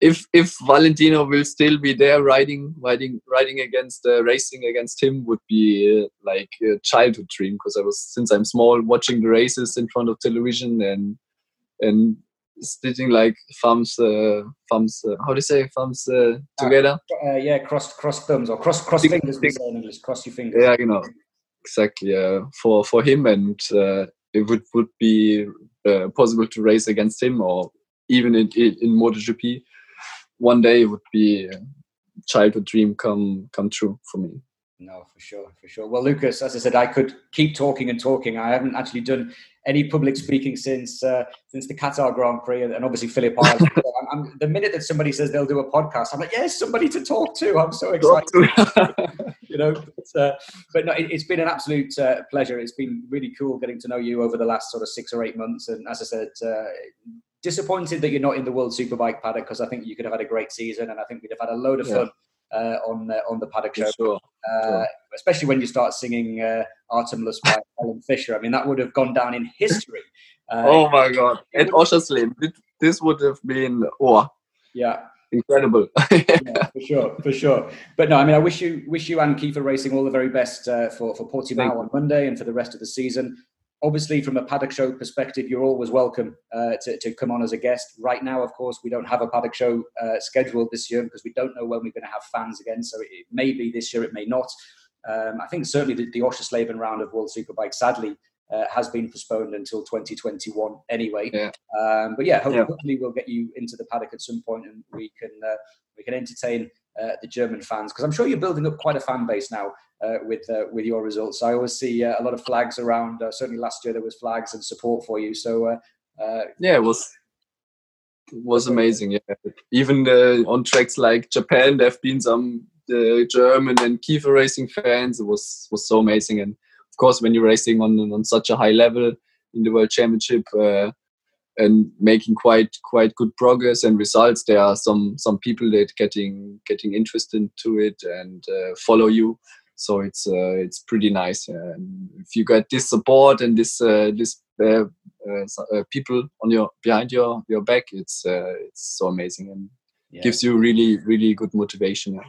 if if Valentino will still be there riding riding riding against uh, racing against him would be uh, like a childhood dream because I was since I'm small watching the races in front of television and and stitching like thumbs uh, thumbs uh, how do you say thumbs uh, together? uh, yeah cross cross thumbs or cross cross fingers in English cross your fingers. Yeah you know exactly uh, for for him, and uh, it would would be uh, possible to race against him, or even in in MotoGP. One day it would be a childhood dream come come true for me. No, for sure, for sure. Well, Lukas, as I said, I could keep talking and talking. I haven't actually done any public speaking since uh, since the Qatar Grand Prix, and obviously Phillip Island. [laughs] I'm, I'm, the minute that somebody says they'll do a podcast, I'm like, yes, somebody to talk to. I'm so excited. [laughs] you know, but, uh, but no, it, has been an absolute uh, pleasure. It's been really cool getting to know you over the last sort of six or eight months, and as I said. Uh, disappointed that you're not in the World Superbike paddock because I think you could have had a great season and I think we'd have had a load of fun uh, on uh, on the paddock show. Sure. Uh, especially when you start singing uh, Atemlos by [laughs] Helene Fischer. I mean, that would have gone down in history. Uh, oh my God! At Oschersleben, this would have been oh yeah, incredible. [laughs] yeah, for sure, for sure. But no, I mean, I wish you wish you and Kiefer Racing all the very best uh, for for Portimao on Monday and for the rest of the season. Obviously, from a paddock show perspective, you're always welcome uh, to, to come on as a guest. Right now, of course, we don't have a paddock show uh, scheduled this year because we don't know when we're going to have fans again. So it may be this year, it may not. Um, I think certainly the, the Oschersleben round of World Superbike, sadly, uh, has been postponed until 2021 anyway. Yeah. Um, but yeah, hopefully, Yeah. hopefully we'll get you into the paddock at some point and we can uh, we can entertain uh, the German fans because I'm sure you're building up quite a fan base now uh, with uh, with your results. I always see uh, a lot of flags around. Uh, certainly last year there was flags and support for you. So uh, uh, yeah, it was it was amazing. Yeah, even on tracks like Japan, there have been some German and Kiefer racing fans. It was was so amazing, and of course, when you're racing on on such a high level in the World Championship. And making quite quite good progress and results. There are some some people that getting getting interested into it and follow you. So it's uh, it's pretty nice. Uh, and if you get this support and this uh, this uh, uh, uh, people on your behind your your back, it's uh, it's so amazing and yeah. gives you really really good motivation.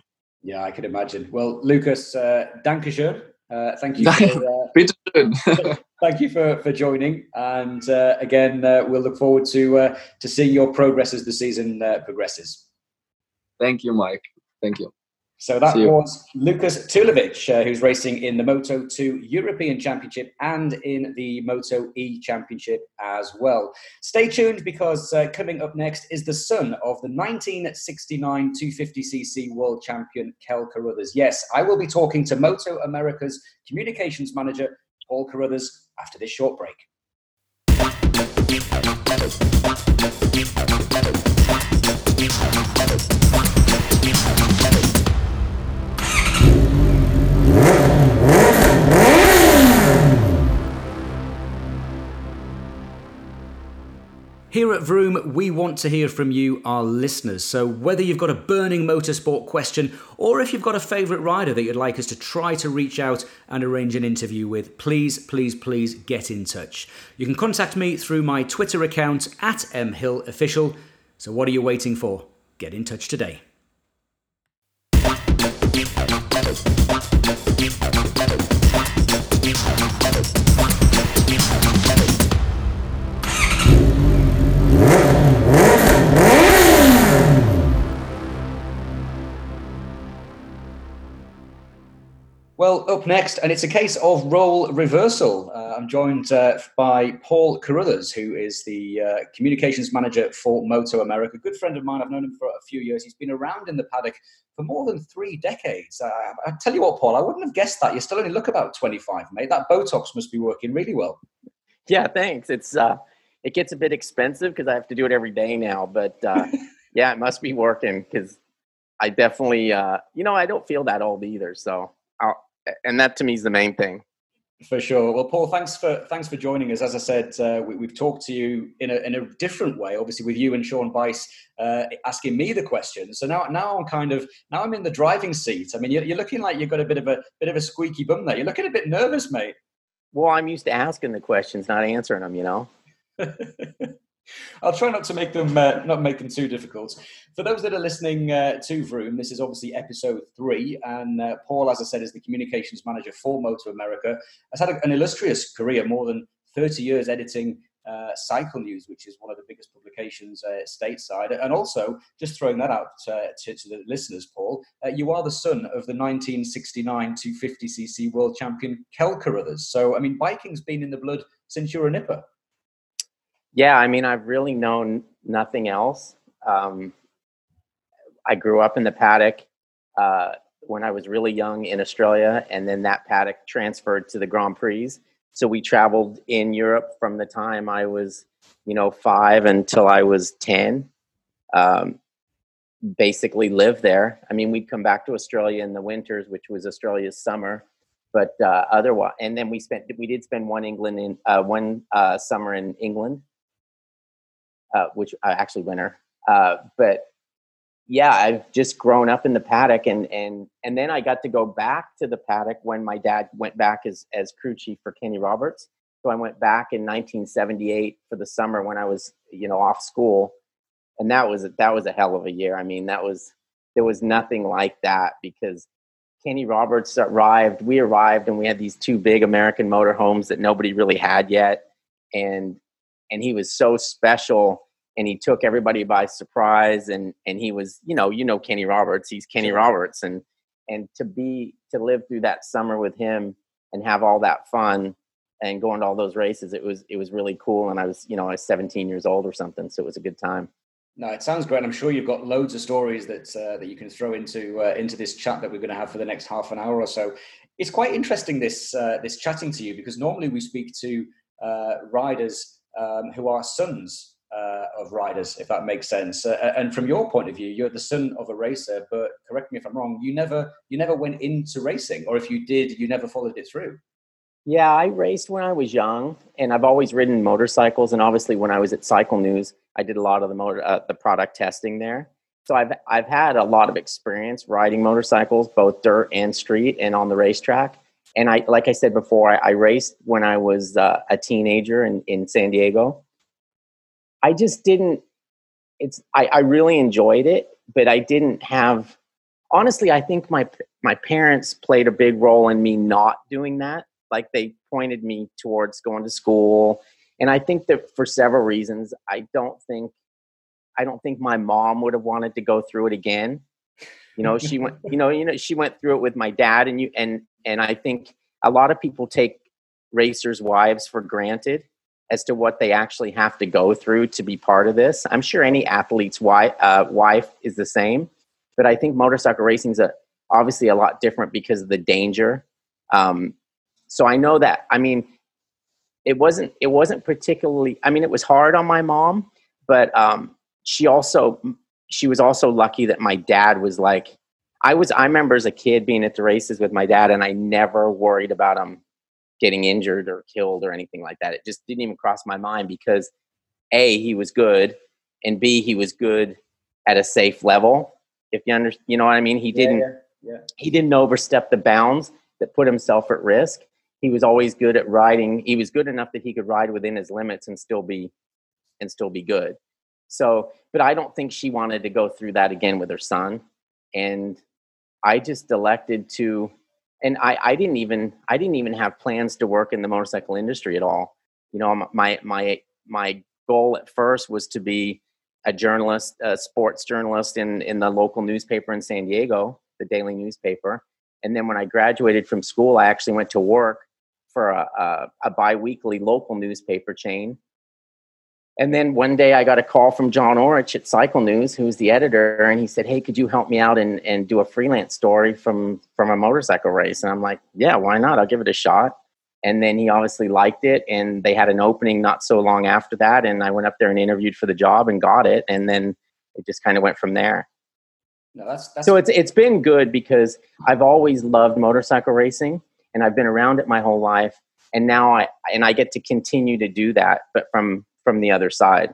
yeah, I can imagine. Well, Lukas, uh, Dankeschön. Uh, thank you. [laughs] For, uh, [laughs] thank you for, for joining. And uh, again, uh, we'll look forward to uh, to seeing your progress as the season uh, progresses. Thank you, Mike. Thank you. So that was Lukas Tulovic, uh, who's racing in the Moto 2 European Championship and in the Moto E Championship as well. Stay tuned because uh, coming up next is the son of the 1969 250cc world champion Kel Carruthers. Yes, I will be talking to Moto America's communications manager Paul Carruthers after this short break. Here at Vroom, we want to hear from you, our listeners. So, whether you've got a burning motorsport question or if you've got a favourite rider that you'd like us to try to reach out and arrange an interview with, please, please, please get in touch. You can contact me through my Twitter account at mhillofficial. So, what are you waiting for? Get in touch today. Well, up next, and it's a case of role reversal. Uh, I'm joined uh, by Paul Carruthers, who is the uh, communications manager for Moto America. Good friend of mine. I've known him for a few years. He's been around in the paddock for more than three decades. Uh, I tell you what, Paul, I wouldn't have guessed that. You still only look about 25, mate. That Botox must be working really well. Yeah, thanks. It's uh, it gets a bit expensive because I have to do it every day now. But uh, [laughs] yeah, it must be working because I definitely, uh, you know, I don't feel that old either. So, and that to me is the main thing. For sure. Well, Paul, thanks for thanks for joining us. As I said, uh, we, we've talked to you in a, in a different way, obviously with you and Sean Bice uh, asking me the questions. So now now I'm kind of now I'm in the driving seat. I mean, you're, you're looking like you've got a bit of a bit of a squeaky bum there. You're looking a bit nervous, mate. Well, I'm used to asking the questions, not answering them. You know. [laughs] I'll try not to make them uh, not make them too difficult. For those that are listening uh, to Vroom, this is obviously episode three, and uh, Paul, as I said, is the communications manager for Moto America. Has had a, an illustrious career, more than thirty years editing uh, Cycle News, which is one of the biggest publications uh, stateside. And also, just throwing that out uh, to, to the listeners, Paul, you are the son of the 1969 250cc world champion Kel Carruthers. So, I mean, biking's been in the blood since you were a nipper. Yeah, I mean, I've really known nothing else. Um, I grew up in the paddock uh, when I was really young in Australia, and then that paddock transferred to the Grand Prix. So we traveled in Europe from the time I was, you know, five until I was ten. Um, basically lived there. I mean, we'd come back to Australia in the winters, which was Australia's summer, but uh, otherwise, and then we spent we did spend one England in uh, one uh, summer in England, uh, which uh, actually winter. Uh, but yeah, I've just grown up in the paddock, and and and then I got to go back to the paddock when my dad went back as as crew chief for Kenny Roberts. So I went back in 1978 for the summer when I was you know off school, and that was that was a hell of a year. I mean, that was there was nothing like that because Kenny Roberts arrived. We arrived, and we had these two big American motorhomes that nobody really had yet, and and he was so special and he took everybody by surprise and and he was you know you know Kenny Roberts he's Kenny Roberts and and to be to live through that summer with him and have all that fun and going to all those races it was it was really cool and I was you know I was 17 years old or something so it was a good time no, it sounds great. I'm sure you've got loads of stories that uh, that you can throw into uh, into this chat that we're going to have for the next half an hour or so. It's quite interesting this uh, this chatting to you because normally we speak to uh, riders um, who are sons uh, of riders, if that makes sense. Uh, and from your point of view, you're the son of a racer, but correct me if I'm wrong. You never you never went into racing, or if you did, you never followed it through. Yeah, I raced when I was young, and I've always ridden motorcycles. And obviously, when I was at Cycle News, I did a lot of the motor uh, the product testing there. So I've I've had a lot of experience riding motorcycles, both dirt and street, and on the racetrack. And I, like I said before, I, I raced when I was uh, a teenager in, in San Diego I just didn't. It's I, I really enjoyed it, but I didn't have. Honestly, I think my my parents played a big role in me not doing that. Like they pointed me towards going to school, and I think that for several reasons, I don't think I don't think my mom would have wanted to go through it again. You know, she went. You know, you know, she went through it with my dad, and you and and I think a lot of people take racers' wives for granted as to what they actually have to go through to be part of this. I'm sure any athlete's wife, uh, wife is the same, but I think motorcycle racing is obviously a lot different because of the danger. Um, so I know that. I mean, it wasn't it wasn't particularly. I mean, it was hard on my mom, but um, she also she was also lucky that my dad was like. I was. I remember as a kid being at the races with my dad, and I never worried about him getting injured or killed or anything like that. It just didn't even cross my mind because A, he was good, and B, he was good at a safe level. If you understand, you know what I mean? He didn't yeah, yeah, yeah. he didn't overstep the bounds that put himself at risk. He was always good at riding. He was good enough that he could ride within his limits and still be and still be good. So, but I don't think she wanted to go through that again with her son. And I just elected to and I, I didn't even I didn't even have plans to work in the motorcycle industry at all. You know, my my my goal at first was to be a journalist, a sports journalist in in the local newspaper in San Diego, the daily newspaper. And then when I graduated from school, I actually went to work for a, a, a biweekly local newspaper chain and then one day I got a call from John Ulrich at Cycle News, who's the editor, and he said, Hey, could you help me out and, and do a freelance story from, from a motorcycle race? And I'm like, Yeah, why not? I'll give it a shot. And then he obviously liked it, and they had an opening not so long after that. And I went up there and interviewed for the job and got it. And then it just kind of went from there. No, that's, that's so it's it's been good because I've always loved motorcycle racing and I've been around it my whole life and now I and I get to continue to do that but from from the other side.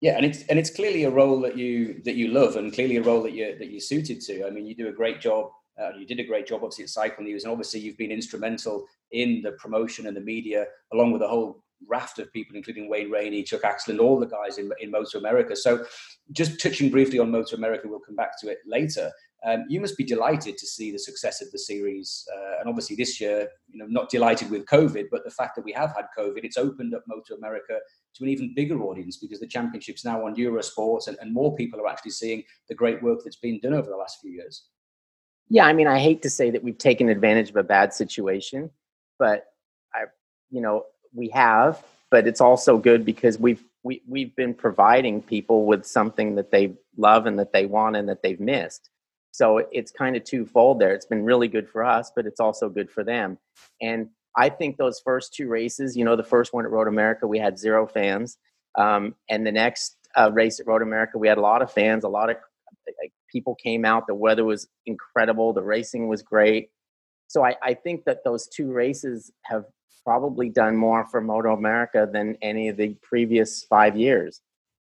Yeah, and it's and it's clearly a role that you that you love, and clearly a role that you that you're suited to. I mean, you do a great job. Uh, you did a great job, obviously, at Cycle News, and obviously you've been instrumental in the promotion and the media, along with a whole raft of people, including Wayne Rainey, Chuck Aksland, all the guys in, in Moto America. So, just touching briefly on Moto America, we'll come back to it later. Um, you must be delighted to see the success of the series, uh, and obviously this year, you know, not delighted with COVID, but the fact that we have had COVID, it's opened up Moto America to an even bigger audience because the championship's now on Eurosports, and, and more people are actually seeing the great work that's been done over the last few years. Yeah, I mean, I hate to say that we've taken advantage of a bad situation, but I, you know, we have. But it's also good because we've we, we've been providing people with something that they love and that they want and that they've missed so it's kind of twofold there. It's been really good for us, but it's also good for them. And I think those first two races, you know, the first one at Road America, we had zero fans. Um, and the next uh, race at Road America, we had a lot of fans. A lot of like, people came out. The weather was incredible. The racing was great. So I, I think that those two races have probably done more for Moto America than any of the previous five years.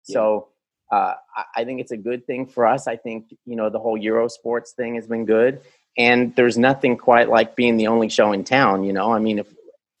Yeah. So uh, I think it's a good thing for us. I think you know the whole Euro sports thing has been good, and there's nothing quite like being the only show in town. You know, I mean, if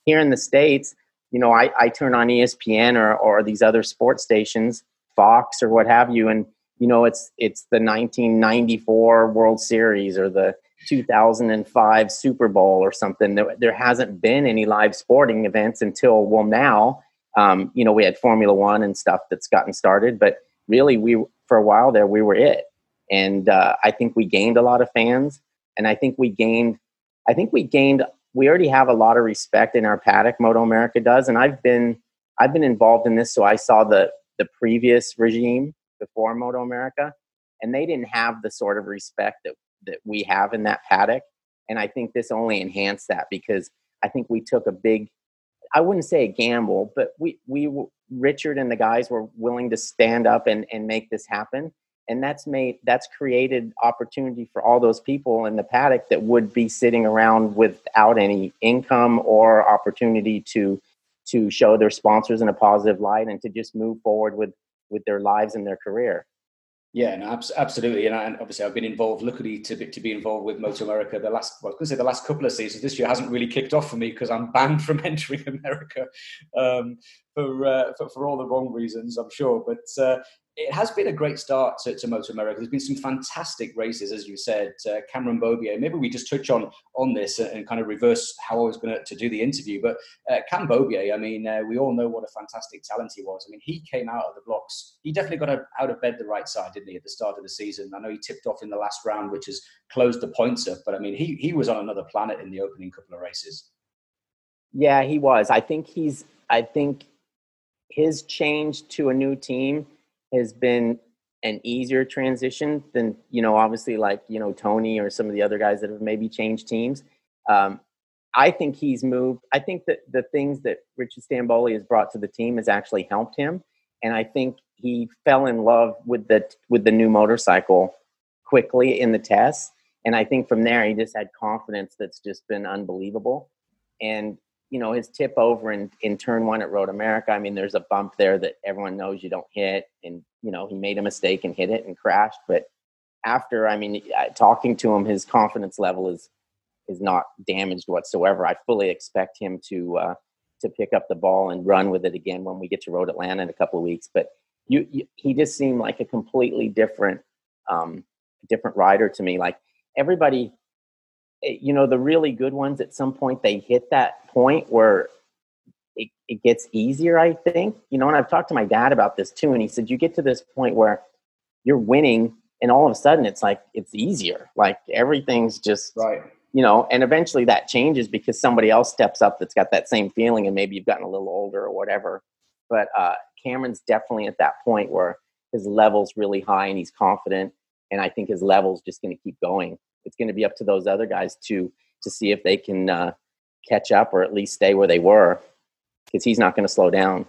here in the states, you know, I, I turn on ESPN or or these other sports stations, Fox or what have you, and you know, it's it's the 1994 World Series or the 2005 Super Bowl or something. There, there hasn't been any live sporting events until well now. Um, you know, we had Formula One and stuff that's gotten started, but really we for a while there we were it and uh, i think we gained a lot of fans and i think we gained i think we gained we already have a lot of respect in our paddock moto america does. And i've been i've been involved in this. So i saw the the previous regime before moto america and they didn't have the sort of respect that that we have in that paddock. And i think this only enhanced that because i think we took a big I wouldn't say a gamble, but we we Richard and the guys were willing to stand up and and make this happen, and that's made that's created opportunity for all those people in the paddock that would be sitting around without any income or opportunity to to show their sponsors in a positive light and to just move forward with with their lives and their career. Yeah, no, absolutely, and, I, and, obviously I've been involved. Luckily, to be, to be involved with Moto America the last, well, I was say the last couple of seasons. This year hasn't really kicked off for me because I'm banned from [laughs] entering America um, for, uh, for, for all the wrong reasons, I'm sure. But uh, it has been a great start to, to Moto America. There's been some fantastic races, as you said. Uh, Cameron Beaubier. Maybe we just touch on on this and, kind of reverse how I was going to do the interview. But uh, Cam Beaubier, I mean, uh, we all know what a fantastic talent he was. I mean, he came out of the blocks. He definitely got out of bed the right side, didn't he, at the start of the season? I know he tipped off in the last round, which has closed the points up. But I mean, he he was on another planet in the opening couple of races. Yeah, he was. I think he's. I think his change to a new team has been an easier transition than you know obviously like you know toni or some of the other guys that have maybe changed teams. Um, i think he's moved i think that the things that richard stanboli has brought to the team has actually helped him. And i think he fell in love with the with the new motorcycle quickly in the tests. And i think from there he just had confidence that's just been unbelievable. And you know his tip over in in turn one at Road America. I mean, there's a bump there that everyone knows you don't hit, and you know he made a mistake and hit it and crashed. But after, I mean, talking to him, his confidence level is is not damaged whatsoever. I fully expect him to uh, to pick up the ball and run with it again when we get to Road Atlanta in a couple of weeks. But you, you he just seemed like a completely different um, different rider to me. Like everybody you know the really good ones at some point they hit that point where it, it gets easier i think. You know and i've talked to my dad about this too and he said you get to this point where you're winning and all of a sudden it's like it's easier. Like everything's just right. you know and eventually that changes because somebody else steps up that's got that same feeling and maybe you've gotten a little older or whatever. But uh, cameron's definitely at that point where his level's really high and he's confident and i think his level's just going to keep going it's going to be up to those other guys to to see if they can uh, catch up or at least stay where they were because he's not going to slow down.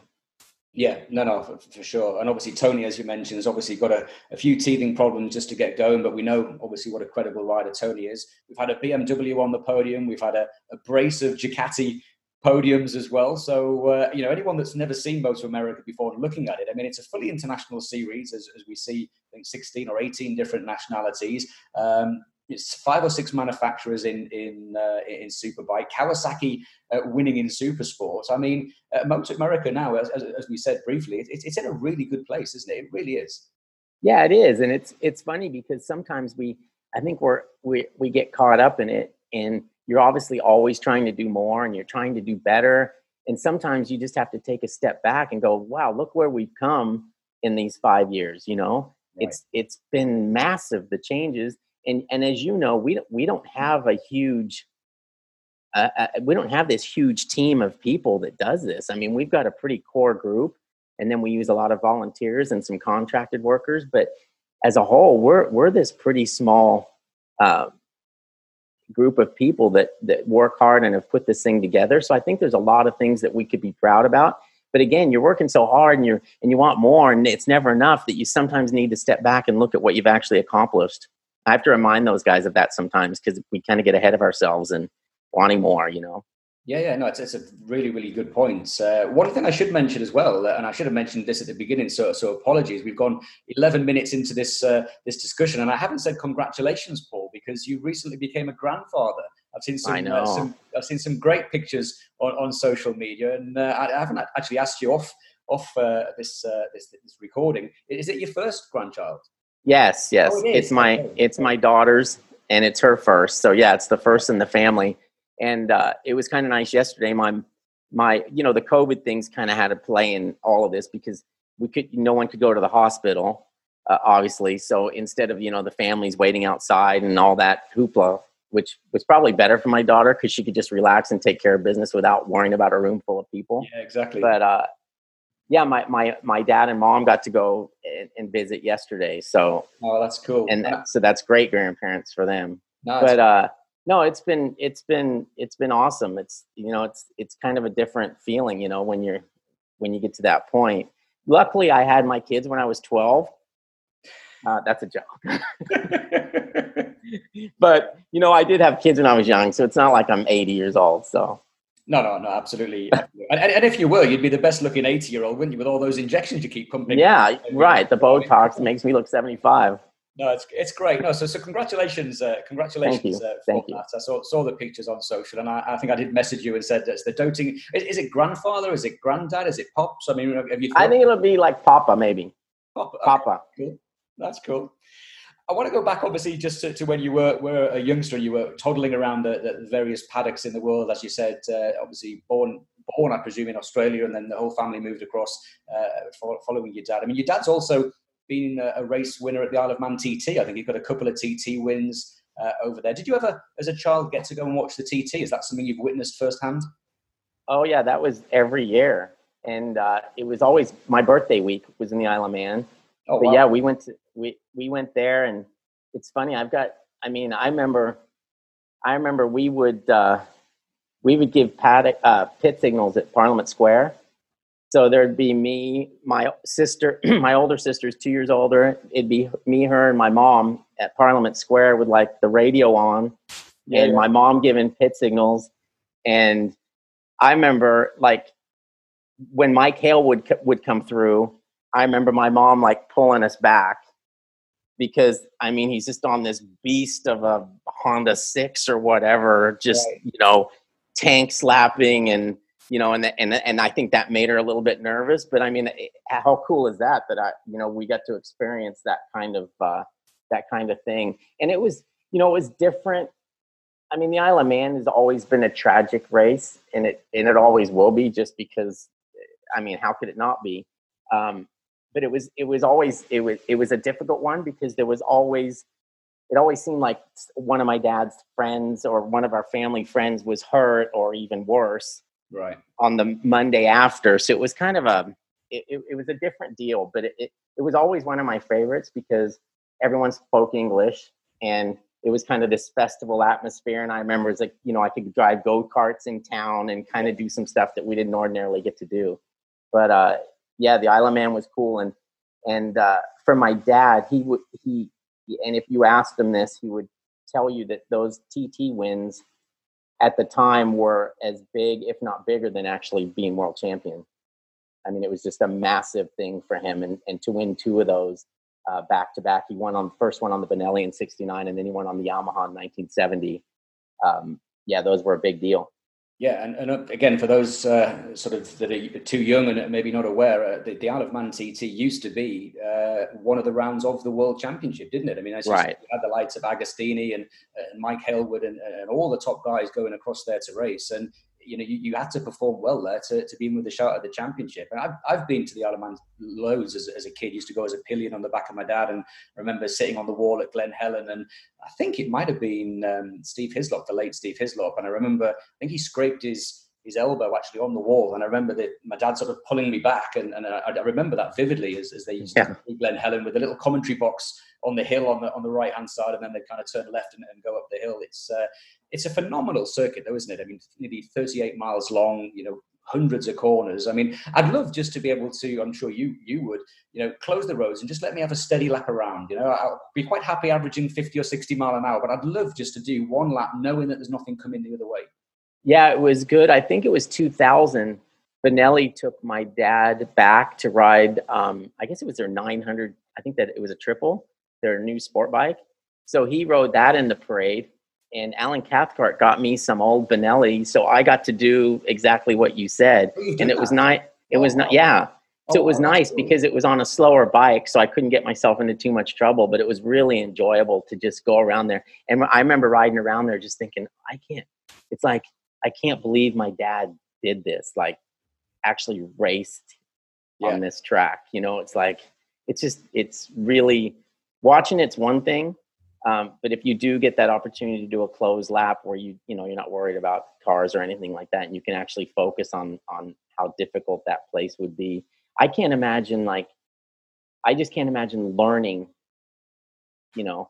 Yeah, no, no, for, for, sure. And obviously, Toni, as you mentioned, has obviously got a, a, few teething problems just to get going. But we know, obviously, what a credible rider Toni is. We've had a BMW on the podium. We've had a, a brace of Ducati podiums as well. So, uh, you know, anyone that's never seen Moto America before looking at it, I mean, it's a fully international series, as, as we see, I think, 16 or 18 different nationalities. Um, it's five or six manufacturers in in uh, in superbike. Kawasaki uh, winning in super sports. I mean, uh, Motor America now, as, as, as, we said briefly, it, it's in a really good place, isn't it? It really is. Yeah, it is, and it's it's funny because sometimes we, I think we're we we get caught up in it, and you're obviously always trying to do more, and you're trying to do better, and sometimes you just have to take a step back and go, wow, look where we've come in these five years. You know, right. it's it's been massive the changes and and as you know, we don't we don't have a huge uh, uh, we don't have this huge team of people that does this. I mean, we've got a pretty core group, and then we use a lot of volunteers and some contracted workers. But as a whole, we're we're this pretty small uh, group of people that that work hard and have put this thing together. So I think there's a lot of things that we could be proud about. But again, you're working so hard and you're and you want more, and it's never enough that you sometimes need to step back and look at what you've actually accomplished. I have to remind those guys of that sometimes because we kind of get ahead of ourselves and wanting more, you know. Yeah, yeah, no, it's, it's a really, really good point. Uh, one thing I should mention as well, uh, and I should have mentioned this at the beginning, so so apologies. We've gone 11 minutes into this uh, this discussion, and I haven't said congratulations, Paul, because you recently became a grandfather. I've seen some, uh, some I've seen some great pictures on, on social media, and uh, I, I, haven't actually asked you off off uh, this, this, this recording. Is it your first grandchild? Yes, yes. Oh, it it's my okay. it's my daughter's, and it's her first. So yeah, it's the first in the family and uh, it was kind of nice yesterday. My my you know the COVID things kind of had a play in all of this because we could no one could go to the hospital uh, obviously. So instead of you know the families waiting outside and all that hoopla, which was probably better for my daughter because she could just relax and take care of business without worrying about a room full of people. Yeah, exactly. But uh, yeah, my, my my dad and mom got to go and, and visit yesterday. So oh, that's cool. And that, so that's great grandparents for them. No, but uh, no it's been it's been it's been awesome it's you know it's it's kind of a different feeling you know when you're when you get to that point luckily i had my kids when i was 12 uh, that's a joke [laughs] [laughs] but you know i did have kids when i was young so it's not like i'm 80 years old so no, no, no, absolutely. and, and, if you were, you'd be the best looking 80 year old, wouldn't you, with all those injections you keep pumping? Yeah, right. The Botox [laughs] makes me look 75. No, it's it's great. No, so so congratulations, uh, congratulations Thank you. Uh, Thank you. I saw saw the pictures on social, and I, I think I did message you and said it's the doting. Is, is, it grandfather? Is it granddad? Is it pops? I mean, have you? I think it'll be like Papa, maybe. Papa. Papa. Okay, cool. That's cool. I want to go back, obviously, just to, to when you were, were a youngster. You were toddling around the, the various paddocks in the world, as you said. Uh, obviously, born born, I presume, in Australia, and then the whole family moved across uh, following your dad. I mean, your dad's also been a, a, race winner at the Isle of Man TT. I think you've got a couple of TT wins uh, over there. Did you ever, as a child, get to go and watch the TT? Is that something you've witnessed firsthand? Oh yeah, that was every year, and uh, it was always my birthday week was in the Isle of Man. Oh, but wow. yeah, we went to we we went there, and it's funny. I've got. I mean, I remember. I remember we would uh, we would give paddock uh, pit signals at Parliament Square so there'd be me, my sister, [clears throat] my older sister's two years older. It'd be me, her, and my mom at Parliament Square with like the radio on, yeah. and my mom giving pit signals. And I remember like when Mike Hailwood would come through. I remember my mom like pulling us back because I mean he's just on this beast of a Honda Six or whatever, just right. you know tank slapping and you know, and and and I think that made her a little bit nervous. But I mean, how cool is that? That I, you know, we got to experience that kind of uh, that kind of thing, and it was, you know, it was different. I mean, the Isle of Man has always been a tragic race, and it and it always will be, just because. I mean, how could it not be? Um, but it was it was always it was it was a difficult one because there was always it always seemed like one of my dad's friends or one of our family friends was hurt or even worse right. on the monday after. So it was kind of a it, it, was a different deal but it, it, it was always one of my favorites because everyone spoke english and it was kind of this festival atmosphere. And i remember it's like you know i could drive go-karts in town and kind of do some stuff that we didn't ordinarily get to do. But uh yeah the Isle of Man was cool and and uh for my dad he would he and if you asked him this he would tell you that those tt wins at the time were as big, if not bigger, than actually being world champion. I mean, it was just a massive thing for him, and and to win two of those uh, back to back. He won on the first one on the Benelli in '69, and then he won on the Yamaha in 1970. Um, yeah, those were a big deal. Yeah, and, and again, for those uh, sort of that are too young and maybe not aware, uh, the, the Isle of Man TT used to be uh, one of the rounds of the World Championship, didn't it? I mean, I right. you had the likes of Agostini and, and Mike Hailwood and, and all the top guys going across there to race, and you know, you, you had to perform well there to, to be in with a shot at the championship. And I've, I've been to the Isle of Man loads as, as a kid. Used to go as a pillion on the back of my dad, and remember sitting on the wall at Glen Helen, and I think it might have been um, Steve Hislop, the late Steve Hislop, and I remember I think he scraped his his elbow actually on the wall. And I remember that my dad sort of pulling me back. And, and I, I remember that vividly as, as they used yeah. to Glen Helen with a little commentary box on the hill on the, on the right hand side. And then they kind of turn left and, and go up the hill. It's, uh, it's a phenomenal circuit though, isn't it? I mean, nearly 38 miles long, you know, hundreds of corners. I mean, I'd love just to be able to, I'm sure you you would, you know, close the roads and just let me have a steady lap around. You know, I'll be quite happy averaging 50 or 60 mile an hour, but I'd love just to do one lap knowing that there's nothing coming the other way. Yeah, it was good. I think it was 2000. Benelli took my dad back to ride. Um, I guess it was their 900. I think that it was a triple, their new sport bike. So he rode that in the parade, and Alan Cathcart got me some old Benelli. So I got to do exactly what you said, Oh, and it was [laughs] not. It was not. Yeah. So Oh, it was wow, nice because it was on a slower bike, so I couldn't get myself into too much trouble. But it was really enjoyable to just go around there. And I remember riding around there, just thinking, I can't. It's like I can't believe my dad did this. Like, actually raced Yeah. on this track. You know, it's like it's just it's really watching. It's one thing, um, but if you do get that opportunity to do a closed lap where you you know you're not worried about cars or anything like that, and you can actually focus on on how difficult that place would be. I can't imagine like I just can't imagine learning, you know,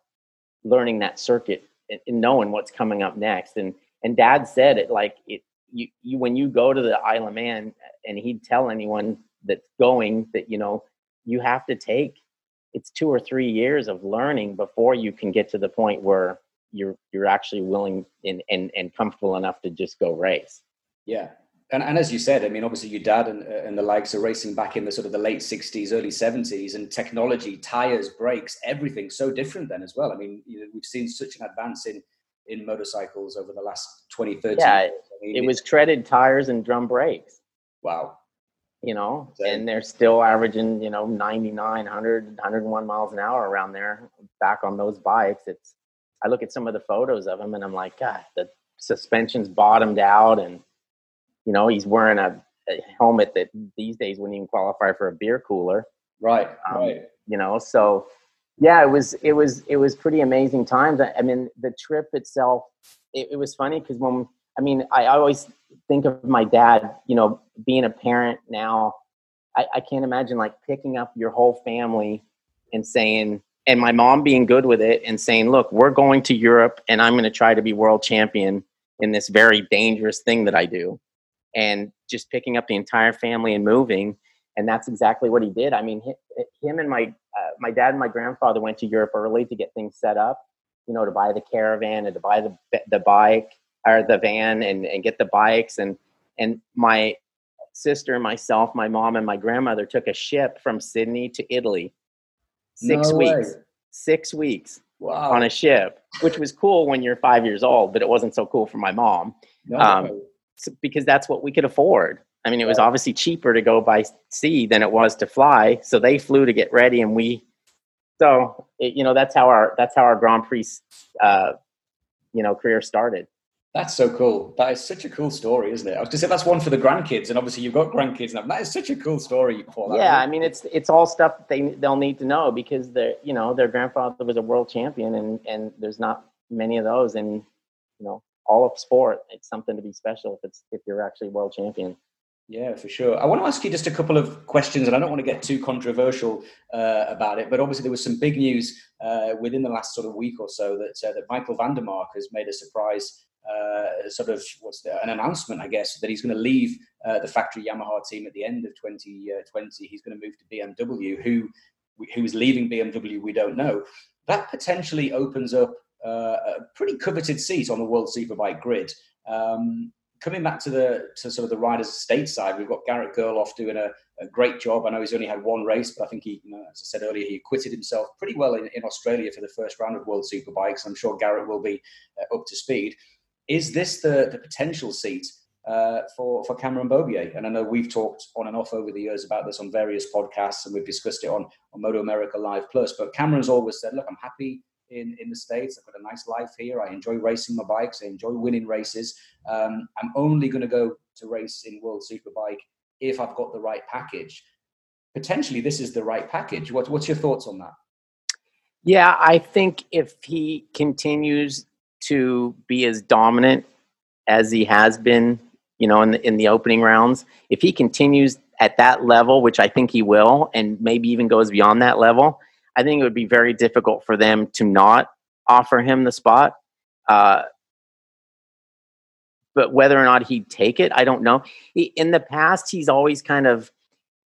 learning that circuit and, and knowing what's coming up next. And and Dad said it like it. You, you when you go to the Isle of Man, and he'd tell anyone that's going that you know you have to take it's two or three years of learning before you can get to the point where you're you're actually willing and and, and comfortable enough to just go race. Yeah. And, and as you said, I mean, obviously your dad and, and the likes are racing back in the sort of the late 60s, early 70s, and technology, tires, brakes, everything so different then as well. I mean, you know, we've seen such an advance in, in motorcycles over the last 20, 30 Yeah, years. I mean, It was treaded tires and drum brakes. wow. you know, and they're still averaging, you know, 99, 100, 101 miles an hour around there back on those bikes. It's, I look at some of the photos of him and I'm like, God, the suspension's bottomed out. And, you know, he's wearing a, a helmet that these days wouldn't even qualify for a beer cooler, Right, Um, right. you know? So yeah, it was, it was, it was pretty amazing times. I, I mean, the trip itself, it, it was funny because when, I mean, I always think of my dad, you know, being a parent now, I, I can't imagine like picking up your whole family and saying, and my mom being good with it and saying, look, we're going to Europe and I'm going to try to be world champion in this very dangerous thing that I do. And just picking up the entire family and moving. And that's exactly what he did. I mean, him and my, uh, my dad and my grandfather went to Europe early to get things set up, you know, to buy the caravan and to buy the, the bike or the van and, and get the bikes. And, and my sister, myself, my mom, and my grandmother took a ship from Sydney to Italy. Six No way. weeks. Six weeks Wow. on a ship, which was cool when you're five years old, but it wasn't so cool for my mom No, um, so, because that's what we could afford. I mean, it was obviously cheaper to go by sea than it was to fly. So they flew to get ready, and we. So it, you know that's how our that's how our Grand Prix, uh, you know, career started. That's so cool. That is such a cool story, isn't it? I was to say that's one for the grandkids, and obviously you've got grandkids now. That is such a cool story, Paul. That yeah, I mean, it's it's all stuff that they they'll need to know because their you know their grandfather was a world champion, and and there's not many of those in you know all of sport. It's something to be special if it's if you're actually world champion. Yeah, for sure. I want to ask you just a couple of questions, and I don't want to get too controversial uh, about it, but obviously there was some big news uh, within the last sort of week or so that uh, that Michael van der Mark has made a surprise uh, sort of what's the, an announcement, I guess, that he's going to leave uh, the factory Yamaha team at the end of 2020. He's going to move to BMW. Who who is leaving BMW? We don't know. That potentially opens up uh, a pretty coveted seat on the World Superbike grid. Um, coming back to the to sort of the riders stateside, we've got Garrett Gerloff doing a, a great job. I know he's only had one race, but I think he, you know, as I said earlier, he acquitted himself pretty well in, in Australia for the first round of World Superbikes. I'm sure Garrett will be uh, up to speed. Is this the the potential seat uh, for for Cameron Beaubier? And I know we've talked on and off over the years about this on various podcasts, and we've discussed it on on Moto America Live Plus. But Cameron's always said, "Look, I'm happy." In, in the States, I've got a nice life here. I enjoy racing my bikes. I enjoy winning races. Um, I'm only going to go to race in World Superbike if I've got the right package. Potentially, this is the right package. What, what's your thoughts on that? Yeah, I think if he continues to be as dominant as he has been, you know, in the, in the opening rounds, if he continues at that level, which I think he will, and maybe even goes beyond that level, I think it would be very difficult for them to not offer him the spot. Uh, but whether or not he'd take it, I don't know. He, in the past, he's always kind of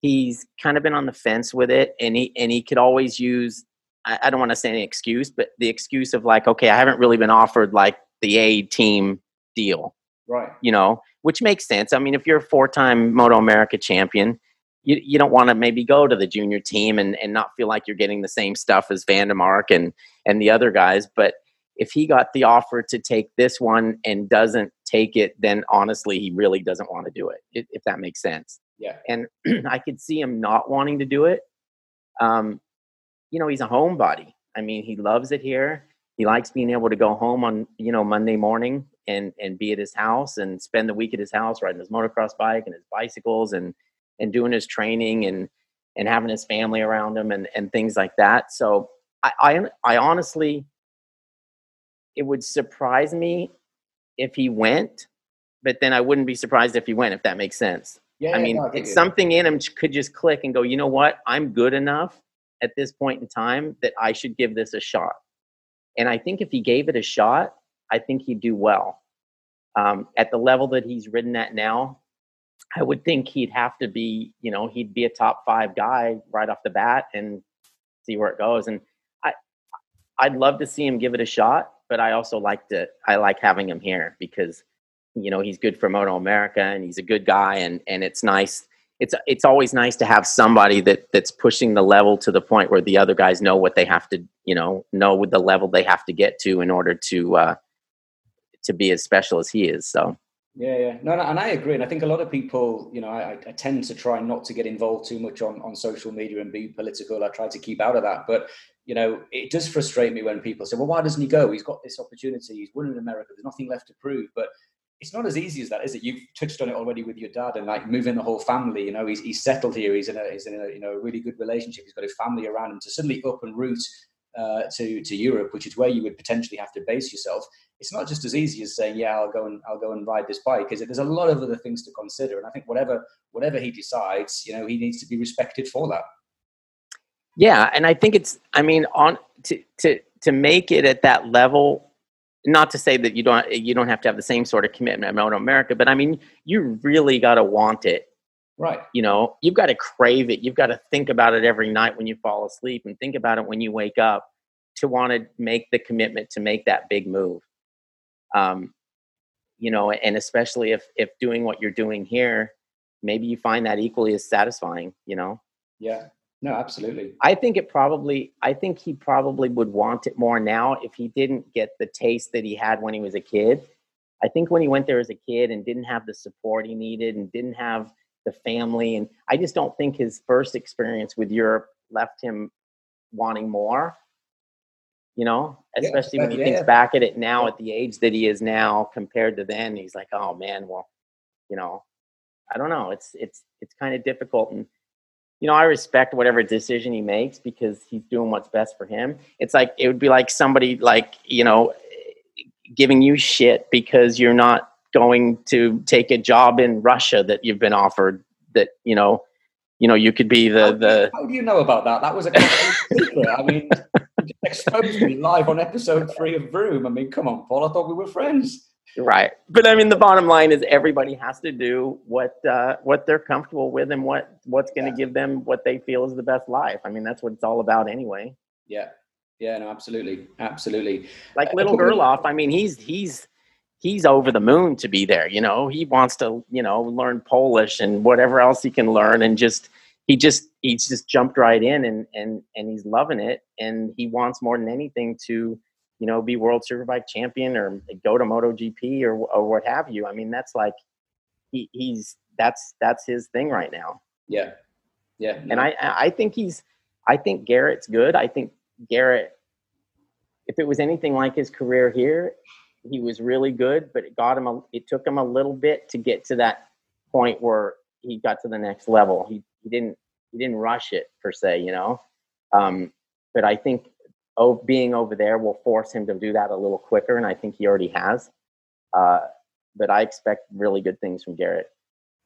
he's kind of been on the fence with it, and he and he could always use I, I don't want to say any excuse, but the excuse of like, okay, I haven't really been offered like the A team deal. Right. You know, which makes sense. I mean, if you're a four-time Moto America champion, you, you don't want to maybe go to the junior team and, and not feel like you're getting the same stuff as van der Mark and, and the other guys. But if he got the offer to take this one and doesn't take it, then honestly, he really doesn't want to do it, if that makes sense. Yeah. And [clears throat] I could see him not wanting to do it. Um, you know, he's a homebody. I mean, he loves it here. He likes being able to go home on, you know, Monday morning and, and be at his house and spend the week at his house riding his motocross bike and his bicycles and, and doing his training and, and having his family around him and, and things like that. So I, I, I honestly, it would surprise me if he went, but then I wouldn't be surprised if he went, if that makes sense. Yeah. I mean, no, it's something in him could just click and go, you know what? I'm good enough at this point in time that I should give this a shot. And I think if he gave it a shot, I think he'd do well. Um, at the level that he's ridden at now, I would think he'd have to be, you know, he'd be a top five guy right off the bat and see where it goes. And I, I'd love to see him give it a shot, but I also like to, I like having him here because, you know, he's good for Moto America and he's a good guy and, and it's nice. It's, it's always nice to have somebody that that's pushing the level to the point where the other guys know what they have to, you know, know with the level they have to get to in order to, uh, to be as special as he is. So, yeah, yeah, no, no, and I agree. And I think a lot of people, you know, I, I, tend to try not to get involved too much on, on social media and be political. I try to keep out of that. But, you know, it does frustrate me when people say, well, why doesn't he go? He's got this opportunity. He's won in America. There's nothing left to prove. But it's not as easy as that, is it? You've touched on it already with your dad and like moving the whole family. You know, he's, he's settled here. He's in a, he's in a, you know, a really good relationship. He's got his family around him to suddenly up and root uh, to to Europe, which is where you would potentially have to base yourself. It's not just as easy as saying, "Yeah, I'll go and I'll go and ride this bike," because there's a lot of other things to consider. And I think whatever whatever he decides, you know, he needs to be respected for that. Yeah, and I think it's. I mean, on to to to make it at that level. Not to say that you don't you don't have to have the same sort of commitment at Moto America, but I mean, you really got to want it Right. You know, you've got to crave it. You've got to think about it every night when you fall asleep and think about it when you wake up to want to make the commitment to make that big move. Um, you know, and especially if if doing what you're doing here, maybe you find that equally as satisfying, you know? Yeah. No, absolutely. I think it probably I think he probably would want it more now if he didn't get the taste that he had when he was a kid. I think when he went there as a kid and didn't have the support he needed and didn't have the family. And I just don't think his first experience with Europe left him wanting more. You know, especially yeah, when he yeah. thinks back at it now at the age that he is now compared to then, he's like, oh man, well, you know, I don't know. It's it's it's kind of difficult and you know, I respect whatever decision he makes because he's doing what's best for him. It's like it would be like somebody like, you know, giving you shit because you're not going to take a job in Russia that you've been offered that you know you know you could be the how the how do you know about that? That was a secret i mean you exposed me live on episode three of Vroom. I mean come on paul. I thought we were friends. Right. But i mean the bottom line is everybody has to do what uh, what they're comfortable with and what what's going to yeah. give them what they feel is the best life. I mean that's what it's all about anyway. Yeah. Yeah no absolutely. Absolutely. Like little Gerloff i mean he's he's he's over the moon to be there. You know, he wants to, you know, learn Polish and whatever else he can learn, and just he just he's just jumped right in and and and he's loving it, and he wants more than anything to, you know, be World Superbike champion or go to MotoGP or or what have you. I mean, that's like he he's that's that's his thing right now. Yeah, yeah, and I I think he's I think Garrett's good. I think Garrett. If it was anything like his career here, he was really good, but it got him a, it took him a little bit to get to that point where he got to the next level. He he didn't he didn't rush it per se, you know. Um, but I think oh, being over there will force him to do that a little quicker, and I think he already has. Uh, but I expect really good things from Garrett.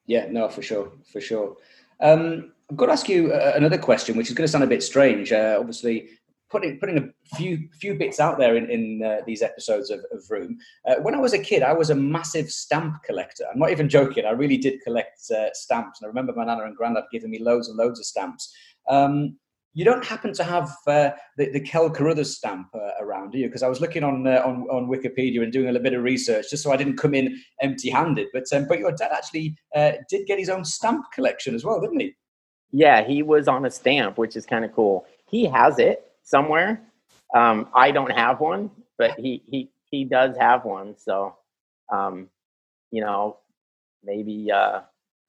Yeah, no, for sure, for sure. Um, I've got to ask you uh, another question, which is going to sound a bit strange. Uh, obviously, putting putting a few few bits out there in, in uh, these episodes of, of Vroom. Uh, when I was a kid, I was a massive stamp collector. I'm not even joking. I really did collect uh, stamps, and I remember my nana and granddad giving me loads and loads of stamps. Um, you don't happen to have uh, the, the Kel Carruthers stamp uh, around, do you? Because I was looking on, uh, on on Wikipedia and doing a little bit of research just so I didn't come in empty-handed. But um, but your dad actually uh, did get his own stamp collection as well, didn't he? Yeah, he was on a stamp, which is kind of cool. He has it somewhere. Um, I don't have one, but he he he does have one. So, um, you know, maybe uh,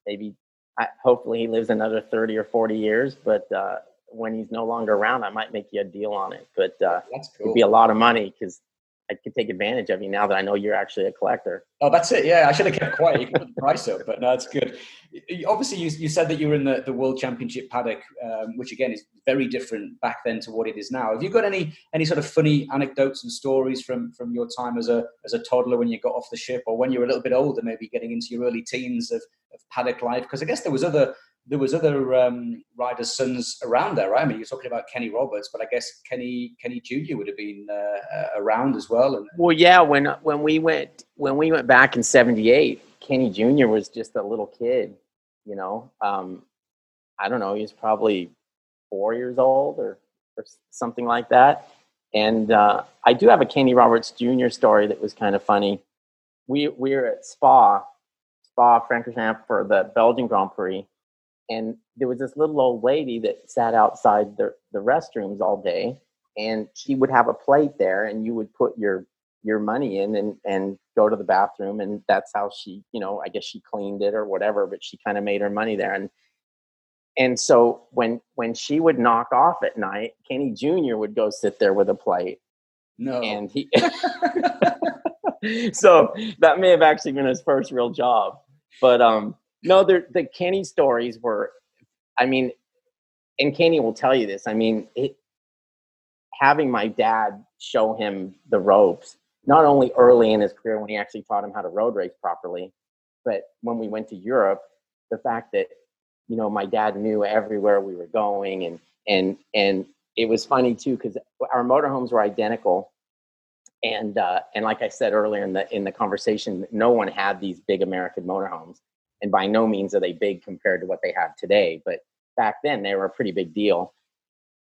maybe I, hopefully he lives another thirty or forty years. But uh, when he's no longer around, I might make you a deal on it. But uh, That's cool. it'd be a lot of money because I could take advantage of you now that I know you're actually a collector. Oh, that's it. Yeah, I should have kept quiet. You could put the price up, but no, that's good. Obviously, you, you said that you were in the, the World Championship paddock, um, which again is very different back then to what it is now. Have you got any any sort of funny anecdotes and stories from from your time as a as a toddler when you got off the ship, or when you were a little bit older, maybe getting into your early teens of, of paddock life? Because I guess there was other there was other um, riders' sons around there, right? I mean, you're talking about Kenny Roberts, but I guess Kenny Kenny Junior would have been uh, uh, around as well. And Well, yeah, when when we went when we went back in '78, Kenny Jr. was just a little kid. You know, um, I don't know, he was probably four years old or or something like that. And uh, I do have a Kenny Roberts Jr. story that was kind of funny. We we were at Spa, Spa Francorchamps for the Belgian Grand Prix, and there was this little old lady that sat outside the the restrooms all day, and she would have a plate there, and you would put your your money in and and go to the bathroom and that's how she you know i guess she cleaned it or whatever but she kind of made her money there and and so when when she would knock off at night kenny jr would go sit there with a plate. No, and he [laughs] so that may have actually been his first real job but um no the kenny stories were i mean and kenny will tell you this i mean it, having my dad show him the ropes not only early in his career when he actually taught him how to road race properly but when we went to europe the fact that you know my dad knew everywhere we were going and and and it was funny too because our motorhomes were identical. And uh, and like I said earlier in the in the conversation, no one had these big American motorhomes, and by no means are they big compared to what they have today. But back then, they were a pretty big deal.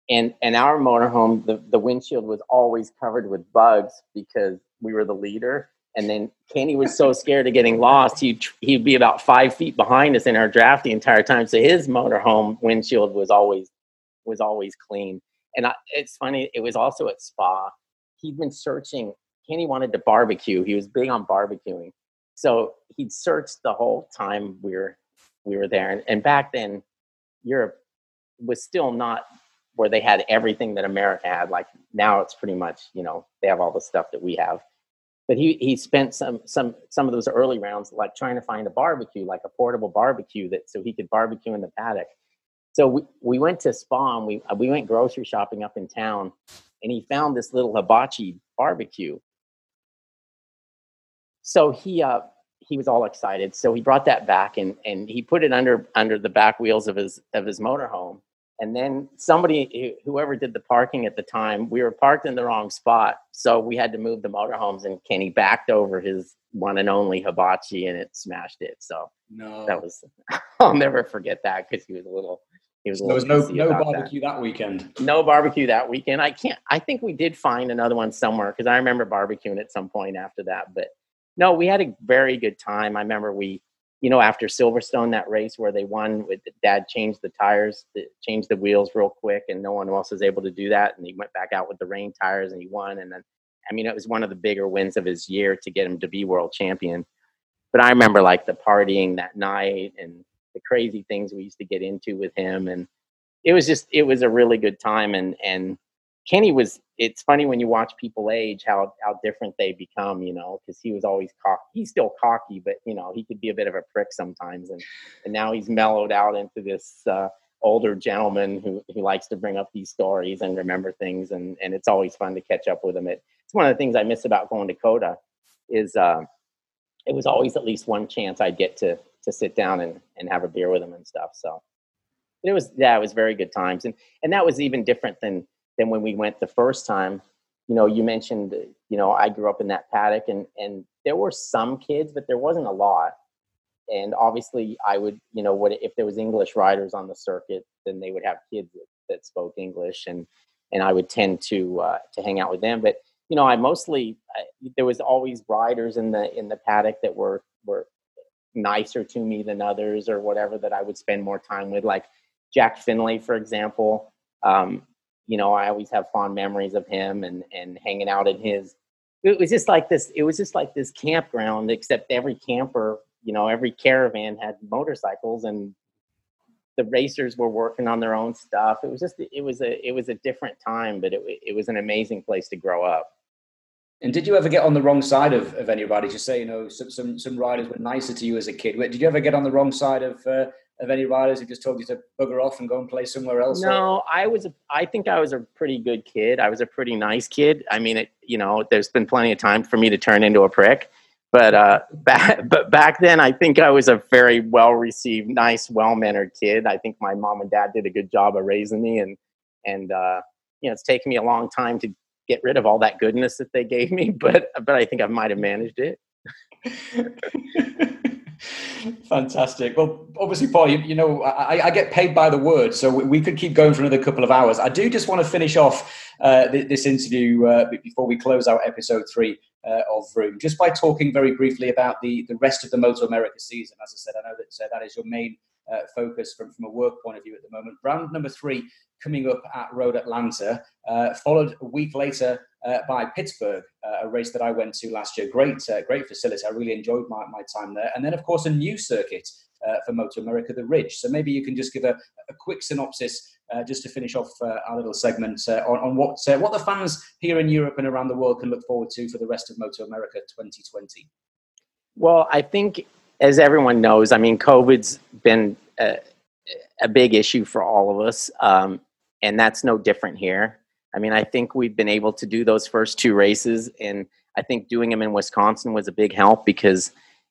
And and our motorhome, the the windshield was always covered with bugs because we were the leader. And then Kenny was so [laughs] scared of getting lost, he'd he'd be about five feet behind us in our draft the entire time. So his motorhome windshield was always was always clean. And I, it's funny, it was also at Spa he'd been searching. Kenny wanted to barbecue. He was big on barbecuing, so he'd searched the whole time we were we were there. And, and back then, Europe was still not where they had everything that America had. Like now, it's pretty much you know they have all the stuff that we have. But he he spent some some some of those early rounds like trying to find a barbecue, like a portable barbecue that so he could barbecue in the paddock. So we, we went to Spa and we we went grocery shopping up in town and he found this little hibachi barbecue. So he uh he was all excited. So he brought that back and and he put it under under the back wheels of his of his motorhome. And then somebody whoever did the parking at the time, we were parked in the wrong spot. So we had to move the motorhomes and Kenny backed over his one and only hibachi and it smashed it. So no, that was [laughs] I'll never forget that because he was a little he was a there was no no about that barbecue that. weekend. no barbecue that weekend. I can't. I think we did find another one somewhere because I remember barbecuing at some point after that. But no, we had a very good time. I remember we, you know, after Silverstone, that race where they won, with Dad changed the tires, changed the wheels real quick, and no one else was able to do that. And he went back out with the rain tires and he won. And then, I mean, it was one of the bigger wins of his year to get him to be world champion. But I remember like the partying that night and the crazy things we used to get into with him and it was just it was a really good time and and kenny was it's funny when you watch people age how how different they become you know because he was always cocky he's still cocky but you know he could be a bit of a prick sometimes and and now he's mellowed out into this uh older gentleman who who likes to bring up these stories and remember things and and it's always fun to catch up with him. It, it's one of the things i miss about going to COTA is uh it was always at least one chance i'd get to to sit down and and have a beer with him and stuff so. It was yeah it was very good times and and that was even different than than when we went the first time you know you mentioned you know i grew up in that paddock and and there were some kids but there wasn't a lot and obviously i would you know what if there was english riders on the circuit then they would have kids that, that spoke English, and and I would tend to uh, to hang out with them. But you know, I mostly I, there was always riders in the in the paddock that were were nicer to me than others or whatever that I would spend more time with, like Jack Findlay, for example. Um, you know, I always have fond memories of him and and hanging out in his. It was just like this. It was just like this campground, except every camper, you know, every caravan had motorcycles, and the racers were working on their own stuff. It was just, it was a, it was a different time, but it it was an amazing place to grow up. And did you ever get on the wrong side of, of anybody? To say, you know, some, some, some riders were nicer to you as a kid. Did you ever get on the wrong side of uh, of any riders who just told you to bugger off and go and play somewhere else? No, or? I was. A, I think I was a pretty good kid. I was a pretty nice kid. I mean, it, you know, there's been plenty of time for me to turn into a prick, but uh, [laughs] back but back then, I think I was a very well received, nice, well mannered kid. I think my mom and dad did a good job of raising me, and and uh, you know, it's taken me a long time to get rid of all that goodness that they gave me, [laughs] but but I think I might have managed it. [laughs] Fantastic. Well, obviously, Paul, you, you know, I, I, get paid by the word, so we could keep going for another couple of hours. I do just want to finish off uh, this interview uh, before we close out episode three uh, of Vroom, just by talking very briefly about the, the rest of the Moto America season. As I said, I know that that is your main uh, focus from, from a work point of view at the moment. Round number three coming up at Road Atlanta, uh, followed a week later uh, by Pittsburgh, uh, a race that I went to last year. Great, uh, great facility. I really enjoyed my, my time there. And then, of course, a new circuit uh, for Moto America, the Ridge. So maybe you can just give a, a quick synopsis. just to finish off our little segment on, on what what the fans here in Europe and around the world can look forward to for the rest of Moto America 2020. Well, I think as everyone knows, I mean, COVID's been a, a big issue for all of us, um, and that's no different here. I mean, I think we've been able to do those first two races, and I think doing them in Wisconsin was a big help because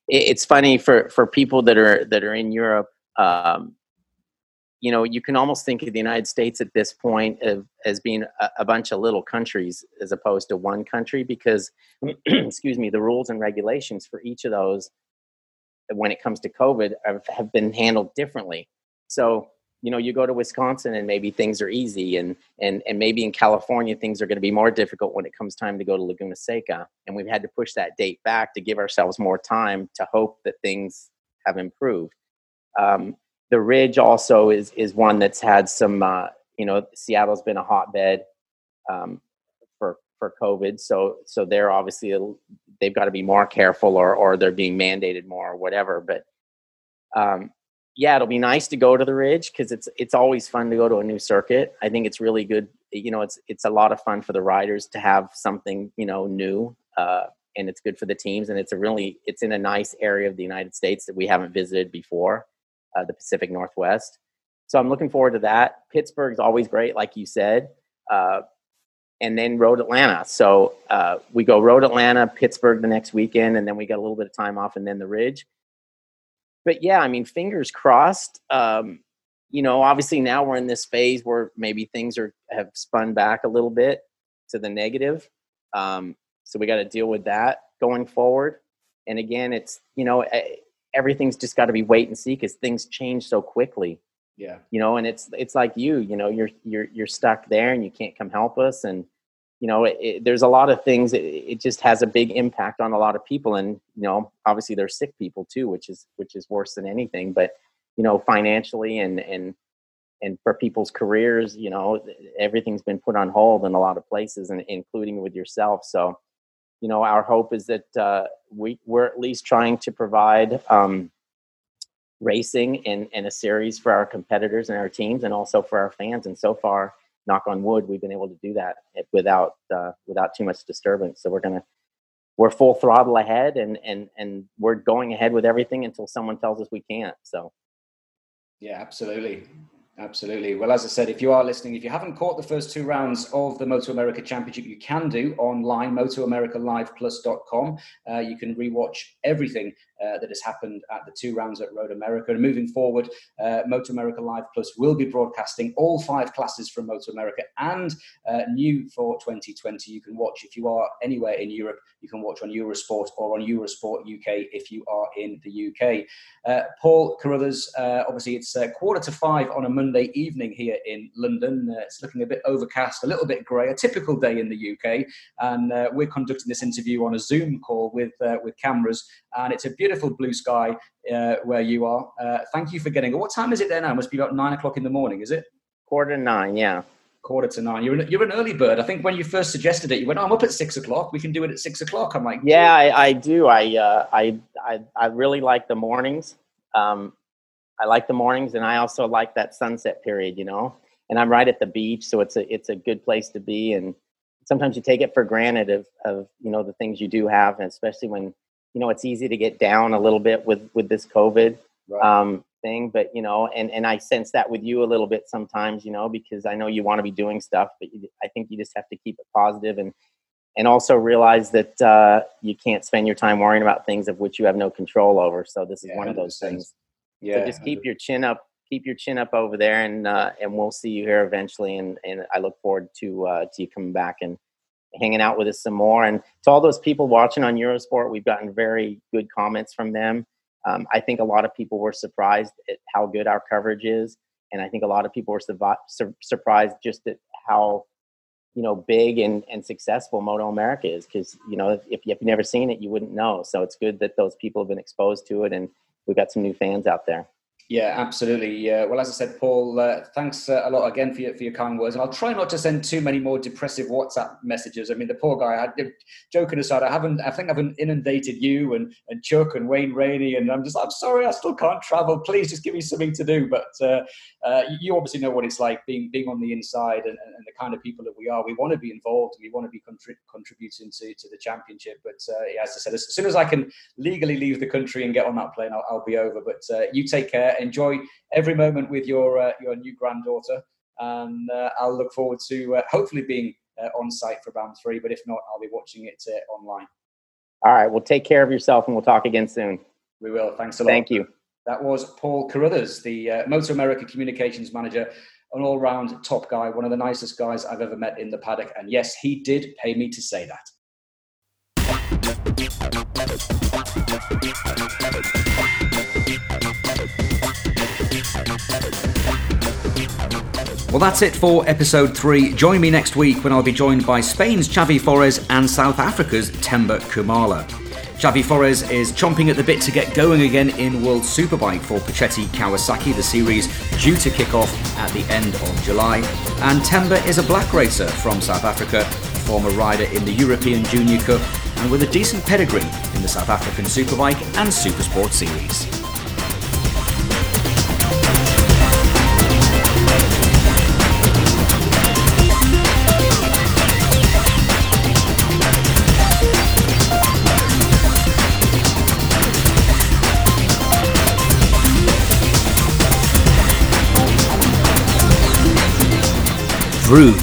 it, it's funny for for people that are that are in Europe. Um, you know, you can almost think of the United States at this point of, as being a, a bunch of little countries as opposed to one country because, [clears throat] excuse me, the rules and regulations for each of those when it comes to COVID have, have been handled differently. So, you know, you go to Wisconsin and maybe things are easy, and and and maybe in California things are going to be more difficult when it comes time to go to Laguna Seca, and we've had to push that date back to give ourselves more time to hope that things have improved. Um, the Ridge also is is one that's had some. Uh, you know, Seattle's been a hotbed um, for for COVID, so so they're obviously they've got to be more careful or or they're being mandated more or whatever. But um, yeah, it'll be nice to go to the Ridge because it's it's always fun to go to a new circuit. I think it's really good. You know, it's it's a lot of fun for the riders to have something you know new, uh, and it's good for the teams. And it's a really it's in a nice area of the United States that we haven't visited before, uh, the Pacific Northwest. So I'm looking forward to that. Pittsburgh's always great, like you said. Uh, and then Road Atlanta. So uh, we go Road Atlanta, Pittsburgh the next weekend, and then we got a little bit of time off, and then the Ridge. But yeah, I mean, fingers crossed. Um, you know, obviously now we're in this phase where maybe things are have spun back a little bit to the negative. Um, so we got to deal with that going forward. And again, it's you know everything's just got to be wait and see because things change so quickly yeah. You know and it's it's like you you know you're you're you're stuck there and you can't come help us and you know it, it, there's a lot of things it, it, just has a big impact on a lot of people and you know obviously there's sick people too which is which is worse than anything but you know financially and and and for people's careers you know everything's been put on hold in a lot of places and including with yourself so you know our hope is that uh, we we're at least trying to provide um, racing in, and a series for our competitors and our teams and also for our fans. And so far, knock on wood, we've been able to do that without uh, without too much disturbance. So we're gonna we're full throttle ahead and and and we're going ahead with everything until someone tells us we can't. So yeah, absolutely. Absolutely. Well, as I said, if you are listening, if you haven't caught the first two rounds of the Moto America Championship, you can do online, motoamericaliveplus.com. Uh, you can rewatch everything uh, that has happened at the two rounds at Road America. And moving forward, uh, Moto America Live Plus will be broadcasting all five classes from Moto America and uh, new for 2020. You can watch if you are anywhere in Europe you can watch on Eurosport or on Eurosport UK if you are in the UK. Uh, Paul Carruthers, uh, obviously it's quarter to five on a Monday evening here in London. It's looking a bit overcast, a little bit grey, a typical day in the UK. And we're conducting this interview on a Zoom call with, with cameras. And it's a beautiful blue sky where you are. thank you for getting. What time is it there now? It must be about nine o'clock in the morning, is it? Quarter to nine, yeah quarter to nine. You're an, you're an early bird. I think when you first suggested it, you went, oh, "I'm up at six o'clock. We can do it at six o'clock." I'm like, "Yeah, I, I do. I, uh, I, I, I really like the mornings. Um, I like the mornings, and I also like that sunset period. You know, and I'm right at the beach, so it's a it's a good place to be. And sometimes you take it for granted of of you know the things you do have, and especially when you know it's easy to get down a little bit with with this COVID. Right. Um, thing but you know and and i sense that with you a little bit sometimes you know because i know you want to be doing stuff but you, i think you just have to keep it positive and and also realize that uh, you can't spend your time worrying about things of which you have no control over so this is yeah, one of those things yeah so just keep your chin up keep your chin up over there and uh, and we'll see you here eventually and and i look forward to uh, to you coming back and hanging out with us some more and to all those people watching on eurosport we've gotten very good comments from them um, I think a lot of people were surprised at how good our coverage is, and I think a lot of people were su- surprised just at how you know big and, and successful Moto America is. Because you know if, if you've never seen it, you wouldn't know. So it's good that those people have been exposed to it, and we've got some new fans out there. Yeah, absolutely. Uh, well, as I said, Paul, uh, thanks uh, a lot again for your, for your kind words. And I'll try not to send too many more depressive WhatsApp messages. I mean, the poor guy, I, joking aside, I haven't, I think I've inundated you and, and Chuck and Wayne Rainey. And I'm just, I'm sorry, I still can't travel. Please just give me something to do. But uh, uh, you obviously know what it's like being, being on the inside and, and, the kind of people that we are. We want to be involved we want to be contri- contributing to, to the championship. But uh, as I said, as soon as I can legally leave the country and get on that plane, I'll, I'll be over. But you take care enjoy every moment with your uh, your new granddaughter, and uh, I'll look forward to uh, hopefully being uh, on site for round three. But if not, I'll be watching it uh, online. All right. Well, take care of yourself, and we'll talk again soon. We will. Thanks a lot. Thank you. That was Paul Carruthers, the uh, Moto America Communications Manager, an all-round top guy, one of the nicest guys I've ever met in the paddock. And yes, he did pay me to say that. Well, that's it for episode three. Join me next week when I'll be joined by Spain's Xavi Forés and South Africa's Themba Khumalo. Xavi Forés is chomping at the bit to get going again in World Superbike for Puccetti Kawasaki, the series due to kick off at the end of July. And Themba is a black racer from South Africa, former rider in the European Junior Cup, and with a decent pedigree in the South African Superbike and Supersport series. Vroom.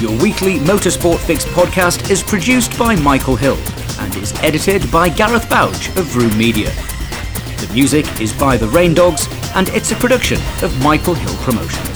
Your weekly Motorsport Fix podcast is produced by Michael Hill and is edited by Gareth Bouch of Vroom Media. The music is by the Rain Dogs and it's a production of Michael Hill Promotions.